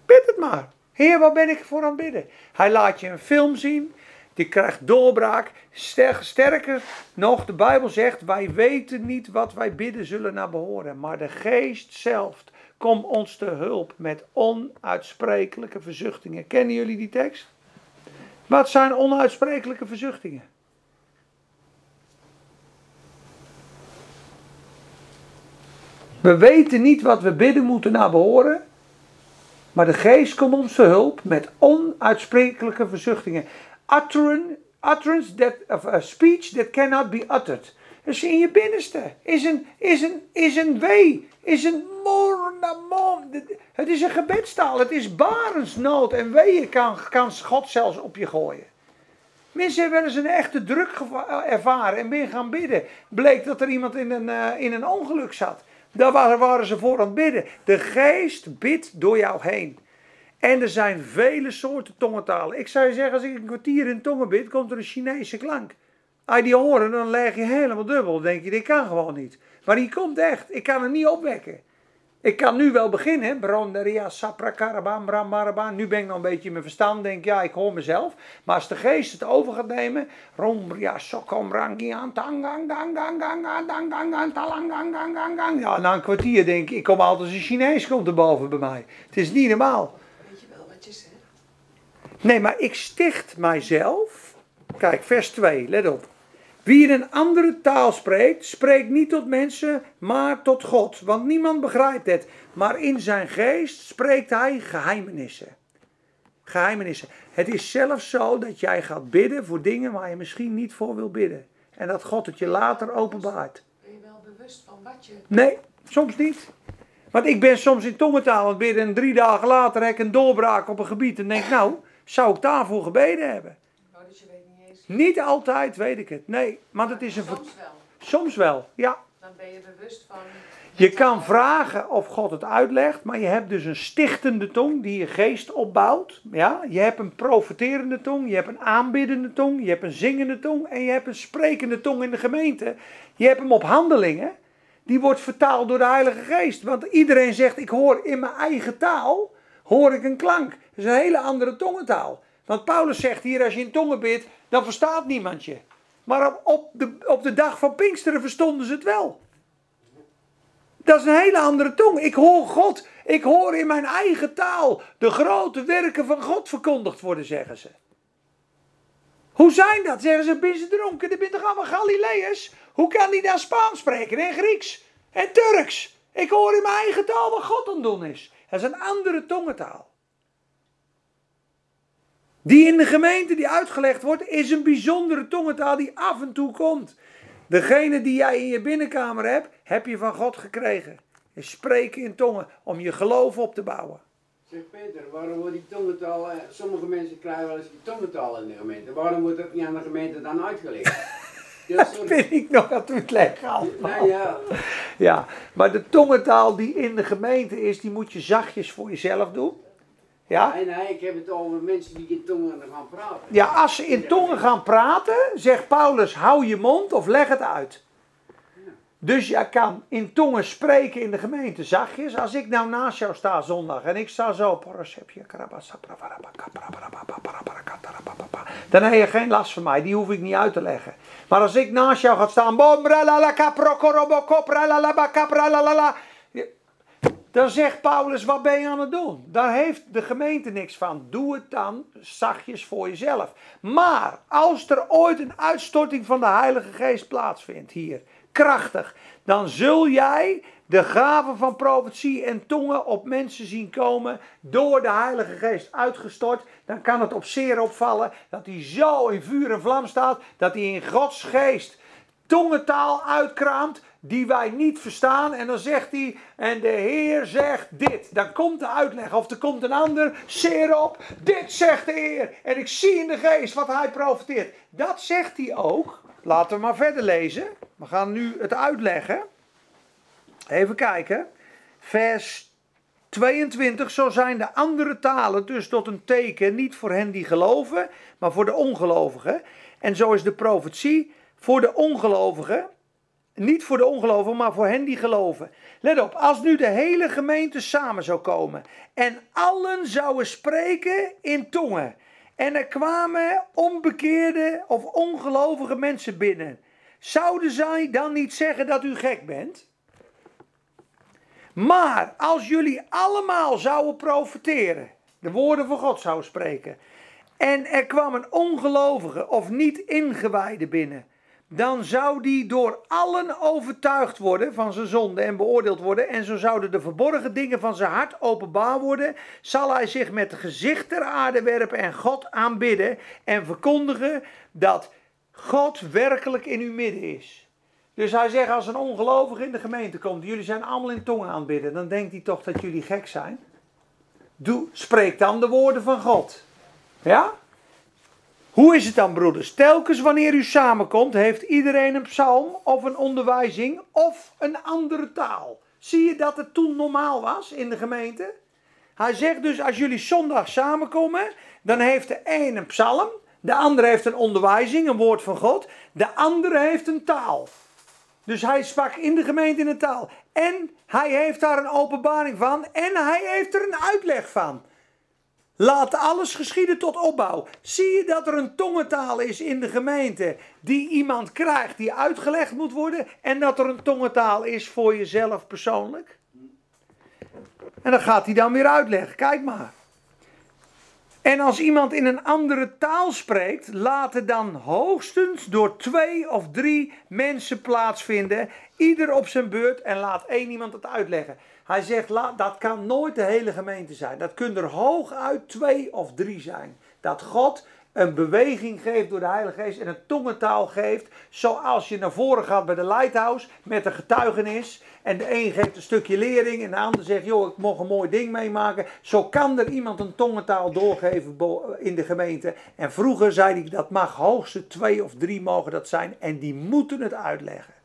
S1: Bid het maar. Heer, wat ben ik voor aan het bidden? Hij laat je een film zien. Die krijgt doorbraak. Ster- Sterker nog, de Bijbel zegt: Wij weten niet wat wij bidden zullen naar behoren. Maar de geest zelf komt ons te hulp met onuitsprekelijke verzuchtingen. Kennen jullie die tekst? Wat zijn onuitsprekelijke verzuchtingen? We weten niet wat we bidden moeten naar behoren. Maar de geest komt ons te hulp met onuitsprekelijke verzuchtingen. Utteren, utterance that, of a speech that cannot be uttered. Dus in je binnenste is een, is een, is een wee, is een mornamon. Het is een gebedstaal, het is barensnood en weeën kan, kan God zelfs op je gooien. Mensen hebben wel eens een echte druk geva- ervaren en ben gaan bidden. Bleek dat er iemand in een, eh, in een ongeluk zat. Daar waren, waren ze voor aan het bidden. De geest bidt door jou heen. En er zijn vele soorten tongentalen. Ik zou je zeggen, als ik een kwartier in tongen bid, komt er een Chinese klank. Als je die horen, dan leg je helemaal dubbel. Dan denk je, dit kan gewoon niet. Maar die komt echt. Ik kan het niet opwekken. Ik kan nu wel beginnen. Bronderia, sapra, karabam, bram, marabam. Nu ben ik nog een beetje in mijn verstand. Denk, ja, ik hoor mezelf. Maar als de geest het over gaat nemen. Rombria, sokom, rangian, tangang, gang, gang, gang, gang, gang, gang, gang, gang, gang, gang. Na een kwartier denk ik, ik kom altijd een Chinees komt boven bij mij. Het is niet normaal. Nee, maar ik sticht mijzelf. Kijk, vers 2, let op. Wie in een andere taal spreekt, spreekt niet tot mensen, maar tot God. Want niemand begrijpt het. Maar in zijn geest spreekt hij geheimenissen. Geheimenissen. Het is zelfs zo dat jij gaat bidden voor dingen waar je misschien niet voor wil bidden. En dat God het je later openbaart.
S2: Ben je wel bewust van wat je...
S1: Nee, soms niet. Want ik ben soms in tongentaal aan het bidden en drie dagen later heb ik een doorbraak op een gebied en denk, nou, zou ik daarvoor gebeden hebben?
S2: Oh, dus je weet niet eens...
S1: Niet altijd weet ik het. Nee, maar het is een.
S2: Soms wel.
S1: Soms wel, ja.
S2: Dan ben je bewust van...
S1: Je kan vragen of God het uitlegt, maar je hebt dus een stichtende tong die je geest opbouwt. Ja? Je hebt een profeterende tong, je hebt een aanbiddende tong, je hebt een zingende tong en je hebt een sprekende tong in de gemeente. Je hebt hem op handelingen, die wordt vertaald door de Heilige Geest. Want iedereen zegt, ik hoor in mijn eigen taal, hoor ik een klank. Dat is een hele andere tongentaal. Want Paulus zegt hier, als je in tongen bidt, dan verstaat niemand je. Maar op, de, op de dag van Pinksteren verstonden ze het wel. Dat is een hele andere tong. Ik hoor God. Ik hoor in mijn eigen taal de grote werken van God verkondigd worden, zeggen ze. Hoe zijn dat? Zeggen ze, ben ze dronken? Dit bent toch allemaal Galileërs? Hoe kan die dan Spaans spreken en Grieks en Turks? Ik hoor in mijn eigen taal wat God aan doen is. Dat is een andere tongentaal. Die in de gemeente die uitgelegd wordt, is een bijzondere tongentaal die af en toe komt. Degene die jij in je binnenkamer hebt, heb je van God gekregen. Je spreken in tongen om je geloof op te bouwen.
S5: Zeg Peter, waarom wordt die tongentaal, eh, sommige mensen krijgen wel eens die tongentaal in de gemeente. Waarom wordt dat niet aan de gemeente dan uitgelegd? Ja,
S1: Dat vind ik nog uitleggen allemaal.
S5: Nou ja,
S1: Ja, maar de tongentaal die in de gemeente is, die moet je zachtjes voor jezelf doen. Ja?
S5: nee, nee, ik heb het over mensen die in tongen gaan praten.
S1: Ja, als ze in tongen gaan praten, zegt Paulus, hou je mond of leg het uit. Dus jij kan in tongen spreken in de gemeente zachtjes. Als ik nou naast jou sta zondag en ik sta zo. Dan heb je geen last van mij, die hoef ik niet uit te leggen. Maar als ik naast jou ga staan. Dan zegt Paulus, wat ben je aan het doen? Daar heeft de gemeente niks van. Doe het dan zachtjes voor jezelf. Maar als er ooit een uitstorting van de Heilige Geest plaatsvindt hier, krachtig, dan zul jij de gave van profetie en tongen op mensen zien komen door de Heilige Geest uitgestort. Dan kan het op zeer opvallen dat hij zo in vuur en vlam staat, dat hij in Gods geest tongentaal uitkraamt die wij niet verstaan. En dan zegt hij, en de Heer zegt dit. Dan komt de uitleg, of er komt een ander, zeer op, dit zegt de Heer. En ik zie in de geest wat hij profeteert. Dat zegt hij ook. Laten we maar verder lezen. We gaan nu het uitleggen. Even kijken. Vers 22. Zo zijn de andere talen dus tot een teken niet voor hen die geloven, maar voor de ongelovigen. En zo is de profetie voor de ongelovigen niet voor de ongelovigen, maar voor hen die geloven. Let op, als nu de hele gemeente samen zou komen en allen zouden spreken in tongen. En er kwamen onbekeerde of ongelovige mensen binnen. Zouden zij dan niet zeggen dat u gek bent? Maar als jullie allemaal zouden profiteren, de woorden van God zouden spreken, en er kwam een ongelovige of niet ingewijde binnen, dan zou die door allen overtuigd worden van zijn zonde en beoordeeld worden. En zo zouden de verborgen dingen van zijn hart openbaar worden. Zal hij zich met gezicht ter aarde werpen en God aanbidden en verkondigen dat God werkelijk in uw midden is. Dus hij zegt als een ongelovige in de gemeente komt, jullie zijn allemaal in tongen aan het bidden, dan denkt hij toch dat jullie gek zijn. Doe, spreek dan de woorden van God. Ja? Hoe is het dan, broeders? Telkens wanneer u samenkomt, heeft iedereen een psalm of een onderwijzing of een andere taal. Zie je dat het toen normaal was in de gemeente? Hij zegt dus, als jullie zondag samenkomen, dan heeft de een een psalm, de andere heeft een onderwijzing, een woord van God, de andere heeft een taal. Dus hij sprak in de gemeente in een taal. En hij heeft daar een openbaring van en hij heeft er een uitleg van. Laat alles geschieden tot opbouw. Zie je dat er een tongentaal is in de gemeente die iemand krijgt die uitgelegd moet worden en dat er een tongentaal is voor jezelf persoonlijk? En dan gaat hij dan weer uitleggen. Kijk maar. En als iemand in een andere taal spreekt, laat het dan hoogstens door twee of drie mensen plaatsvinden, ieder op zijn beurt, en laat één iemand het uitleggen. Hij zegt, dat kan nooit de hele gemeente zijn. Dat kunnen er hooguit twee of drie zijn. Dat God een beweging geeft door de Heilige Geest en een tongentaal geeft. Zoals je naar voren gaat bij de Lighthouse met een getuigenis. En de een geeft een stukje lering en de ander zegt, joh, ik mocht een mooi ding meemaken. Zo kan er iemand een tongentaal doorgeven in de gemeente. En vroeger zei hij, dat mag hoogste twee of drie mogen dat zijn. En die moeten het uitleggen.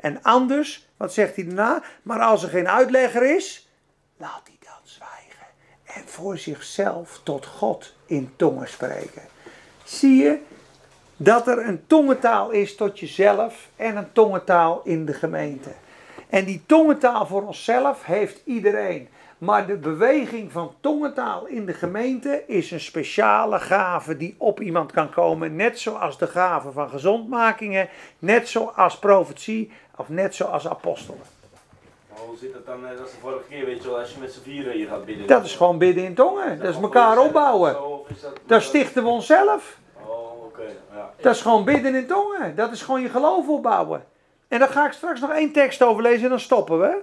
S1: En anders, wat zegt hij daarna? Maar als er geen uitlegger is, laat hij dan zwijgen. En voor zichzelf tot God in tongen spreken. Zie je dat er een tongentaal is tot jezelf en een tongentaal in de gemeente. En die tongentaal voor onszelf heeft iedereen. Maar de beweging van tongentaal in de gemeente is een speciale gave die op iemand kan komen. Net zoals de gave van gezondmakingen, net zoals profetie of net zoals apostelen.
S7: Maar hoe zit dat dan, net als de vorige keer, weet je wel, als je met z'n vieren hier gaat bidden?
S1: Dat is gewoon bidden in tongen. Dat is elkaar opbouwen. Daar stichten we onszelf.
S7: Oh, oké. Ja.
S1: Dat is gewoon bidden in tongen. Dat is gewoon je geloof opbouwen. En daar ga ik straks nog één tekst over lezen en dan stoppen we.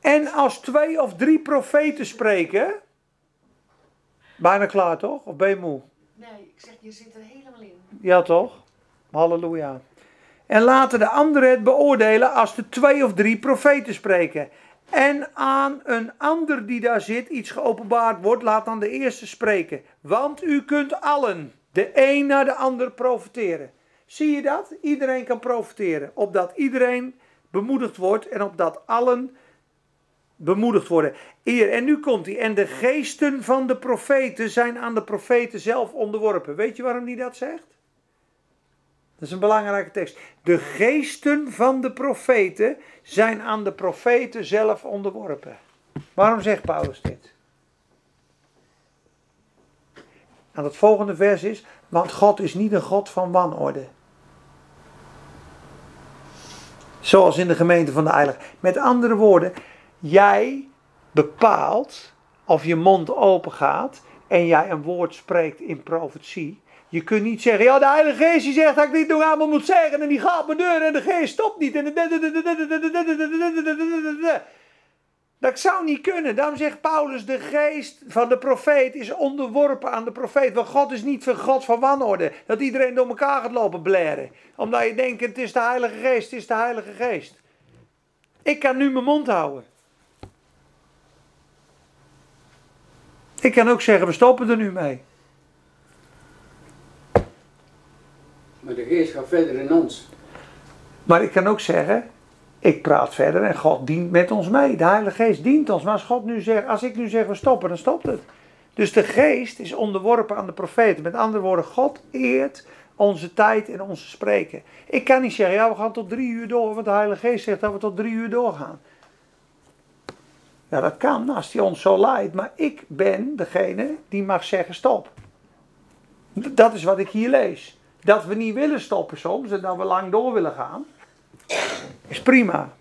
S1: En als twee of drie profeten spreken. Bijna klaar toch? Of ben je moe?
S2: Nee, ik zeg, je zit er helemaal in.
S1: Ja toch? Halleluja. En laten de anderen het beoordelen als er twee of drie profeten spreken. En aan een ander die daar zit iets geopenbaard wordt, laat dan de eerste spreken. Want u kunt allen, de een naar de ander, profiteren. Zie je dat? Iedereen kan profiteren. Opdat iedereen bemoedigd wordt en opdat allen bemoedigd worden. Eer, en nu komt hij. En de geesten van de profeten zijn aan de profeten zelf onderworpen. Weet je waarom hij dat zegt? Dat is een belangrijke tekst. De geesten van de profeten zijn aan de profeten zelf onderworpen. Waarom zegt Paulus dit? En het volgende vers is, want God is niet een God van wanorde. Zoals in de gemeente van de Heilig. Met andere woorden, jij bepaalt of je mond open gaat en jij een woord spreekt in profetie. Je kunt niet zeggen, ja de Heilige Geest die zegt dat ik dit nog allemaal moet zeggen en die gaat mijn deur en de Geest stopt niet. Dat zou niet kunnen. Daarom zegt Paulus, de geest van de profeet is onderworpen aan de profeet. Want God is niet van God van wanorde. Dat iedereen door elkaar gaat lopen blaren. Omdat je denkt, het is de Heilige Geest, het is de Heilige Geest. Ik kan nu mijn mond houden. Ik kan ook zeggen, we stoppen er nu mee.
S5: Maar de geest gaat verder in ons.
S1: Maar ik kan ook zeggen, ik praat verder en God dient met ons mee. De Heilige Geest dient ons. Maar als God nu zegt, als ik nu zeg we stoppen, dan stopt het. Dus de geest is onderworpen aan de profeten. Met andere woorden, God eert onze tijd en onze spreken. Ik kan niet zeggen, ja, we gaan tot drie uur door, want de Heilige Geest zegt dat we tot drie uur doorgaan. Ja, dat kan als hij ons zo leidt, maar ik ben degene die mag zeggen stop. Dat is wat ik hier lees. Dat we niet willen stoppen soms en dat we lang door willen gaan, is prima.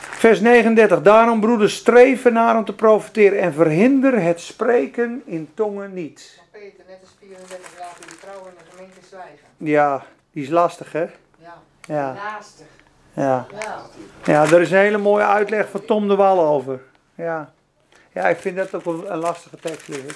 S1: Vers 39. Daarom, broeders, streven naar om te profiteren en verhinder het spreken in tongen niet.
S3: Maar Peter, net als 34 laten die vrouwen in de gemeente zwijgen.
S1: Ja, die is lastig, hè?
S3: Ja.
S1: Ja,
S2: Naastig.
S1: ja.
S3: Ja.
S1: Ja, er is een hele mooie uitleg van Tom de Wal over. Ja, ja ik vind dat ook wel een lastige tekst liggen.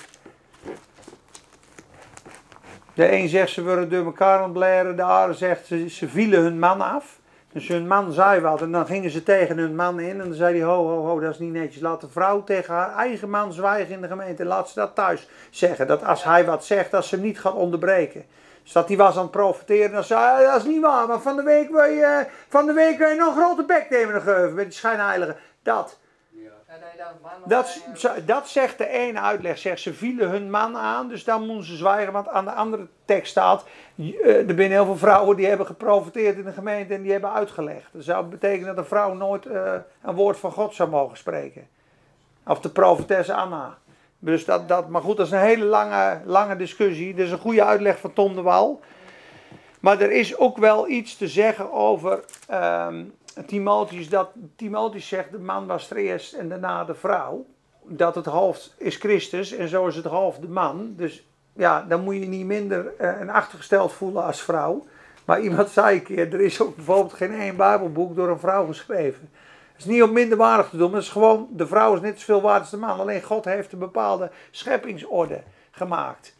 S1: De een zegt ze worden door elkaar ontblaren, de andere zegt ze, vielen hun man af. Dus hun man zei wat en dan gingen ze tegen hun man in en dan zei hij ho ho ho dat is niet netjes. Laat de vrouw tegen haar eigen man zwijgen in de gemeente. Laat ze dat thuis zeggen. Dat als hij wat zegt dat ze hem niet gaat onderbreken. Dus dat hij was aan het profiteren en zei "Ah, dat is niet waar. Maar van de week wil je, van de week wil je nog een grote bek nemen de met die schijnheilige. Dat.
S3: Ja, dat
S1: dat zegt de ene uitleg. Zegt ze vielen hun man aan, dus dan moeten ze zwijgen. Want aan de andere tekst staat. eh, er zijn heel veel vrouwen die hebben geprofiteerd in de gemeente en die hebben uitgelegd. Dat zou betekenen dat een vrouw nooit eh, een woord van God zou mogen spreken. Of de profetesse Anna. Dus dat, dat, maar goed, dat is een hele lange, lange discussie. Dat is een goede uitleg van Tom de Wal. Maar er is ook wel iets te zeggen over ehm, Timotheus. Dat Timotheus zegt, de man was er eerst en daarna de vrouw. Dat het hoofd is Christus en zo is het hoofd de man. Dus ja, dan moet je niet minder eh, een achtergesteld voelen als vrouw. Maar iemand zei een keer, er is ook bijvoorbeeld geen één bijbelboek door een vrouw geschreven. Het is niet om minderwaardig te doen, maar het is gewoon, de vrouw is net zoveel waard als de man. Alleen God heeft een bepaalde scheppingsorde gemaakt.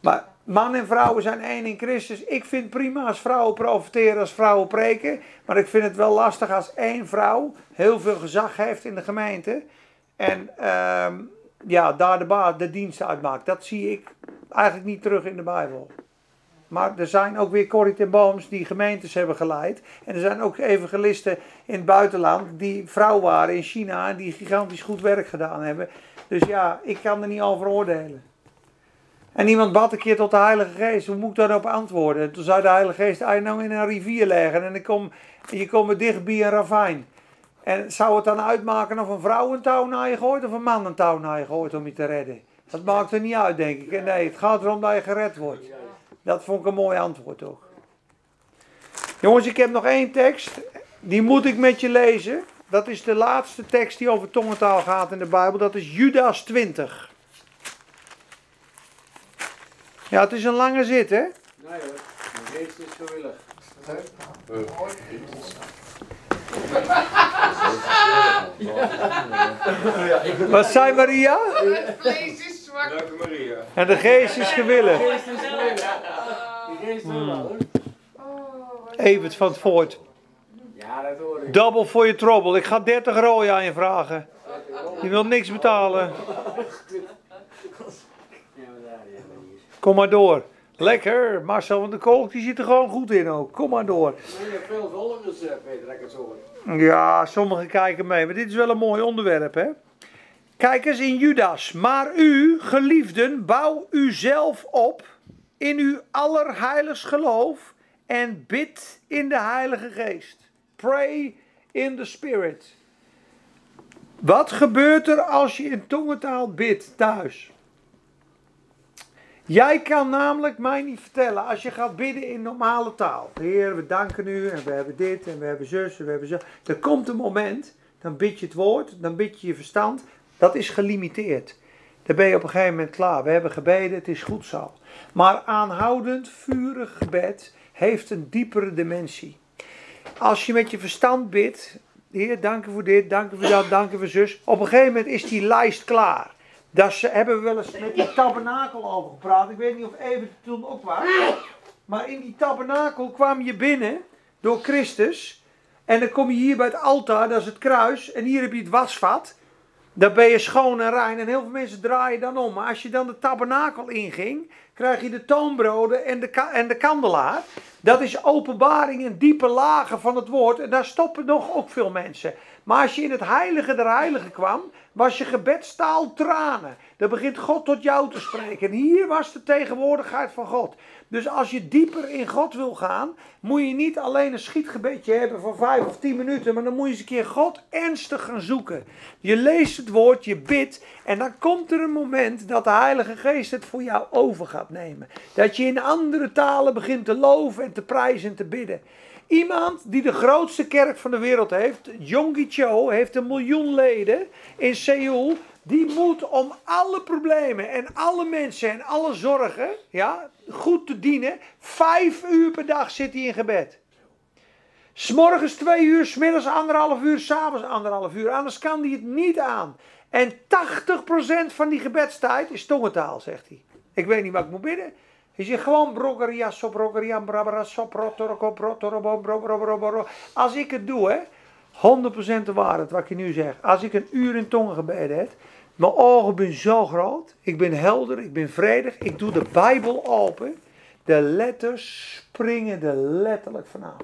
S1: Maar man en vrouwen zijn één in Christus. Ik vind prima als vrouwen profiteren, als vrouwen preken. Maar ik vind het wel lastig als één vrouw heel veel gezag heeft in de gemeente. En ehm, ja, daar de, ba- de dienst uitmaakt. Dat zie ik eigenlijk niet terug in de Bijbel. Maar er zijn ook weer Corrie ten Booms die gemeentes hebben geleid. En er zijn ook evangelisten in het buitenland die vrouw waren in China en die gigantisch goed werk gedaan hebben. Dus ja, ik kan er niet over oordelen. En iemand bad een keer tot de Heilige Geest. Hoe moet ik daarop antwoorden? En toen zei de Heilige Geest, je nou in een rivier leggen en ik kom, je komt dicht bij een ravijn. En zou het dan uitmaken of een vrouw een touw naar je gooit of een man een touw naar je gooit om je te redden? Dat maakt er niet uit, denk ik. Nee, het gaat erom dat je gered wordt. Dat vond ik een mooi antwoord ook. Jongens, ik heb nog één tekst. Die moet ik met je lezen. Dat is de laatste tekst die over tongentaal gaat in de Bijbel. Dat is Judas 20. Ja, het is een lange zit, hè?
S5: Nee hoor, de geest is gewillig.
S1: Wat zei Maria?
S2: Het vlees is zwak.
S7: Leuke Maria.
S1: En de geest is gewillig.
S5: De geest is gewillig. De geest wil wel hoor.
S2: Oh, wat
S1: Evert van het Voort.
S5: Ja, dat hoor ik.
S1: Double voor je trouble. Ik ga 30 rooien aan je vragen. Je wilt niks betalen.
S5: Ja, maar daar, ja, hier.
S1: Kom maar door. Lekker. Marcel van der Kolk die zit er gewoon goed in ook. Kom maar door.
S5: Je hebt veel volgers, eh, Peter, ik het zo.
S1: Ja, sommigen kijken mee. Maar dit is wel een mooi onderwerp, hè? Kijk eens in Judas. Maar u, geliefden, bouw uzelf op in uw allerheiligst geloof en bid in de Heilige Geest. Pray in the Spirit. Wat gebeurt er als je in tongentaal bidt thuis? Jij kan namelijk mij niet vertellen als je gaat bidden in normale taal. Heer, we danken u en we hebben dit en we hebben zus en we hebben zo. Er komt een moment, dan bid je het woord, dan bid je je verstand. Dat is gelimiteerd. Dan ben je op een gegeven moment klaar. We hebben gebeden, het is goed zo. Maar aanhoudend, vurig gebed heeft een diepere dimensie. Als je met je verstand bidt, Heer, dank u voor dit, dank u voor dat, dank u voor zus. Op een gegeven moment is die lijst klaar. Daar hebben we wel eens met die tabernakel over gepraat. Ik weet niet of even toen ook was. Maar in die tabernakel kwam je binnen door Christus. En dan kom je hier bij het altaar, dat is het kruis. En hier heb je het wasvat. Dan ben je schoon en rein. En heel veel mensen draaien dan om. Maar als je dan de tabernakel inging, krijg je de toonbroden en de, en de kandelaar. Dat is openbaring en diepe lagen van het woord. En daar stoppen nog ook veel mensen. Maar als je in het heilige der heiligen kwam, was je gebedstaal tranen. Dan begint God tot jou te spreken. En hier was de tegenwoordigheid van God. Dus als je dieper in God wil gaan, moet je niet alleen een schietgebedje hebben van vijf of tien minuten, maar dan moet je eens een keer God ernstig gaan zoeken. Je leest het woord, je bidt en dan komt er een moment dat de Heilige Geest het voor jou over gaat nemen. Dat je in andere talen begint te loven en te prijzen en te bidden. Iemand die de grootste kerk van de wereld heeft, Yonggi Cho, heeft een miljoen leden in Seoul. Die moet om alle problemen en alle mensen en alle zorgen ja, goed te dienen. Vijf uur per dag zit hij in gebed. S'morgens twee uur, smiddags anderhalf uur, s'avonds anderhalf uur. Anders kan hij het niet aan. En 80% van die gebedstijd is tongentaal, zegt hij. Ik weet niet wat ik moet bidden. Hij zegt gewoon brogeria, soprogeria, brabara, soprotoroko, protorobo, broboroboro. Als ik het doe, hè, 100% de waarheid wat ik je nu zeg. Als ik een uur in tongen gebeden heb, mijn ogen zijn zo groot, ik ben helder, ik ben vredig, ik doe de Bijbel open. De letters springen er letterlijk vanaf.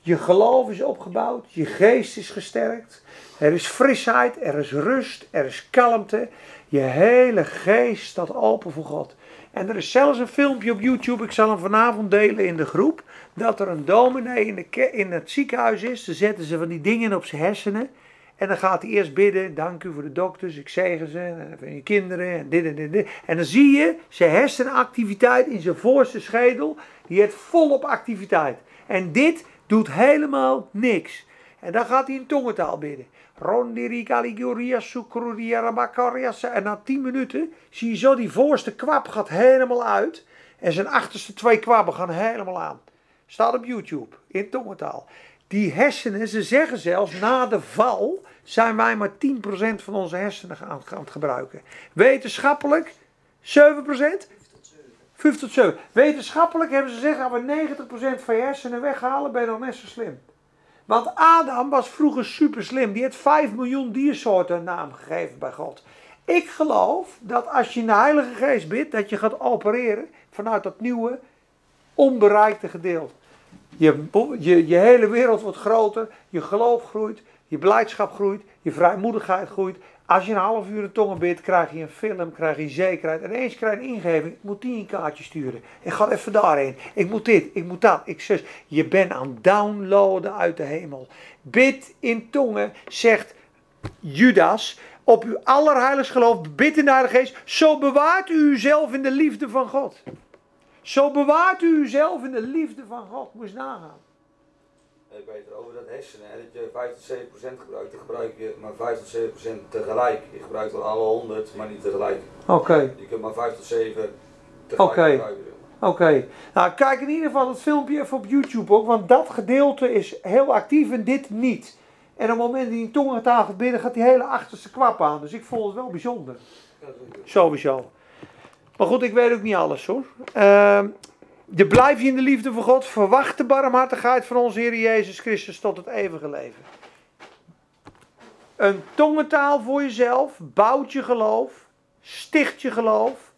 S1: Je geloof is opgebouwd, je geest is gesterkt, er is frisheid, er is rust, er is kalmte. Je hele geest staat open voor God. En er is zelfs een filmpje op YouTube, ik zal hem vanavond delen in de groep, dat er een dominee in, het ziekenhuis is. Dan zetten ze van die dingen op zijn hersenen. En dan gaat hij eerst bidden, dank u voor de dokters, ik zegen ze, en voor je kinderen, en dit en dit, dit. En dan zie je zijn hersenactiviteit in zijn voorste schedel, die heeft volop activiteit. En dit doet helemaal niks. En dan gaat hij in tongentaal bidden. Rondiri Galiguria Sucruria Rabakarias. En na 10 minuten zie je zo die voorste kwab gaat helemaal uit. En zijn achterste twee kwabben gaan helemaal aan. Staat op YouTube in tongentaal. Die hersenen, ze zeggen zelfs na de val zijn wij maar 10% van onze hersenen gaan het gebruiken. Wetenschappelijk 7%? 5 tot 7. Wetenschappelijk hebben ze gezegd, als we 90% van je hersenen weghalen, ben je nog net zo slim. Want Adam was vroeger super slim. Die heeft 5 miljoen diersoorten een naam gegeven bij God. Ik geloof dat als je in de Heilige Geest bidt, dat je gaat opereren vanuit dat nieuwe, onbereikte gedeelte. Je, je, je hele wereld wordt groter, je geloof groeit, je blijdschap groeit, je vrijmoedigheid groeit. Als je een half uur in tongen bidt, krijg je een film, krijg je zekerheid. En eens krijg je een ingeving, ik moet die een kaartje sturen. Ik ga even daarheen. Ik moet dit, ik moet dat. Ik zus. Je bent aan downloaden uit de hemel. Bid in tongen, zegt Judas, op uw allerheiligst geloof, bid in de Geest. Zo bewaart u uzelf in de liefde van God. Zo bewaart u uzelf in de liefde van God. Eens nagaan.
S6: Ik weet er over dat hersenen, hè, dat je 5 tot 7 procent gebruikt, dan gebruik je maar 5 tot 7 procent tegelijk. Je gebruikt wel alle 100, maar niet tegelijk.
S1: Oké.
S6: Je kunt maar 5 tot 7 tegelijk gebruiken.
S1: Oké, nou kijk in ieder geval het filmpje even op YouTube ook, want dat gedeelte is heel actief en dit niet. En op het moment dat hij in tongentaal gaat bidden, gaat die hele achterste kwap aan. Dus ik vond het wel bijzonder.
S6: Ja.
S1: Sowieso. Maar goed, ik weet ook niet alles hoor. Ehm je blijf je in de liefde van God. Verwacht de barmhartigheid van onze Heer Jezus Christus tot het eeuwige leven. Een tongentaal voor jezelf bouwt je geloof, sticht je geloof,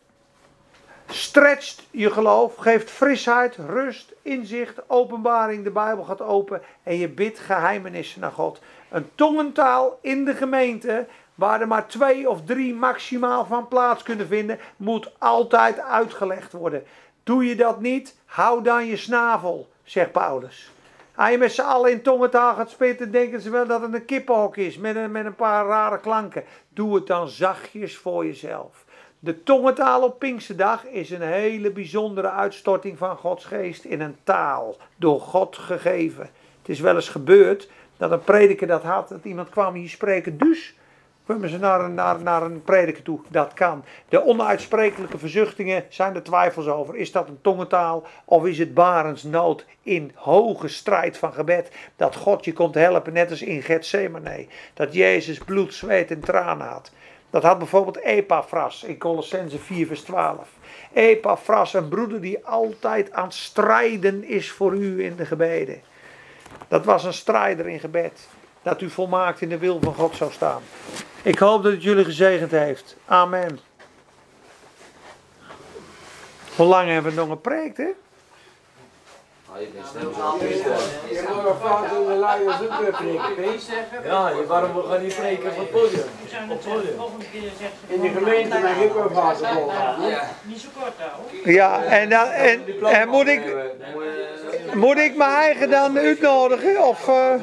S1: stretcht je geloof, geeft frisheid, rust, inzicht, openbaring. De Bijbel gaat open en je bidt geheimenissen naar God. Een tongentaal in de gemeente, waar er maar twee of drie maximaal van plaats kunnen vinden, moet altijd uitgelegd worden. Doe je dat niet, hou dan je snavel, zegt Paulus. Als je met z'n allen in tongentaal gaat spitten, denken ze wel dat het een kippenhok is met een, met een paar rare klanken. Doe het dan zachtjes voor jezelf. De tongentaal op Pinksterdag is een hele bijzondere uitstorting van Gods geest in een taal, door God gegeven. Het is wel eens gebeurd dat een prediker dat had, dat iemand kwam hier spreken, dus kwamen ze naar een, naar, naar een prediker toe. Dat kan. De onuitsprekelijke verzuchtingen zijn er twijfels over. Is dat een tongentaal of is het barensnood in hoge strijd van gebed? Dat God je komt helpen, net als in Gethsemane. Dat Jezus bloed, zweet en tranen had. Dat had bijvoorbeeld Epaphras in Colossense 4 vers 12. Epaphras, een broeder die altijd aan strijden is voor u in de gebeden. Dat was een strijder in gebed. Dat u volmaakt in de wil van God zou staan. Ik hoop dat het jullie gezegend heeft. Amen. Hoe lang hebben we nog gepreekt, hè?
S6: Nou, je
S5: moet nog vaak in de ook weer.
S7: Ja, waarom gaan die spreken van het podium?
S8: Op het volgende keer zegt ze
S5: In de gemeente mag ik wel vaak volgen.
S8: Niet zo kort.
S1: Ja, en, dan, en, en moet, ik, moet ik mijn eigen dan uitnodigen? Of, eh?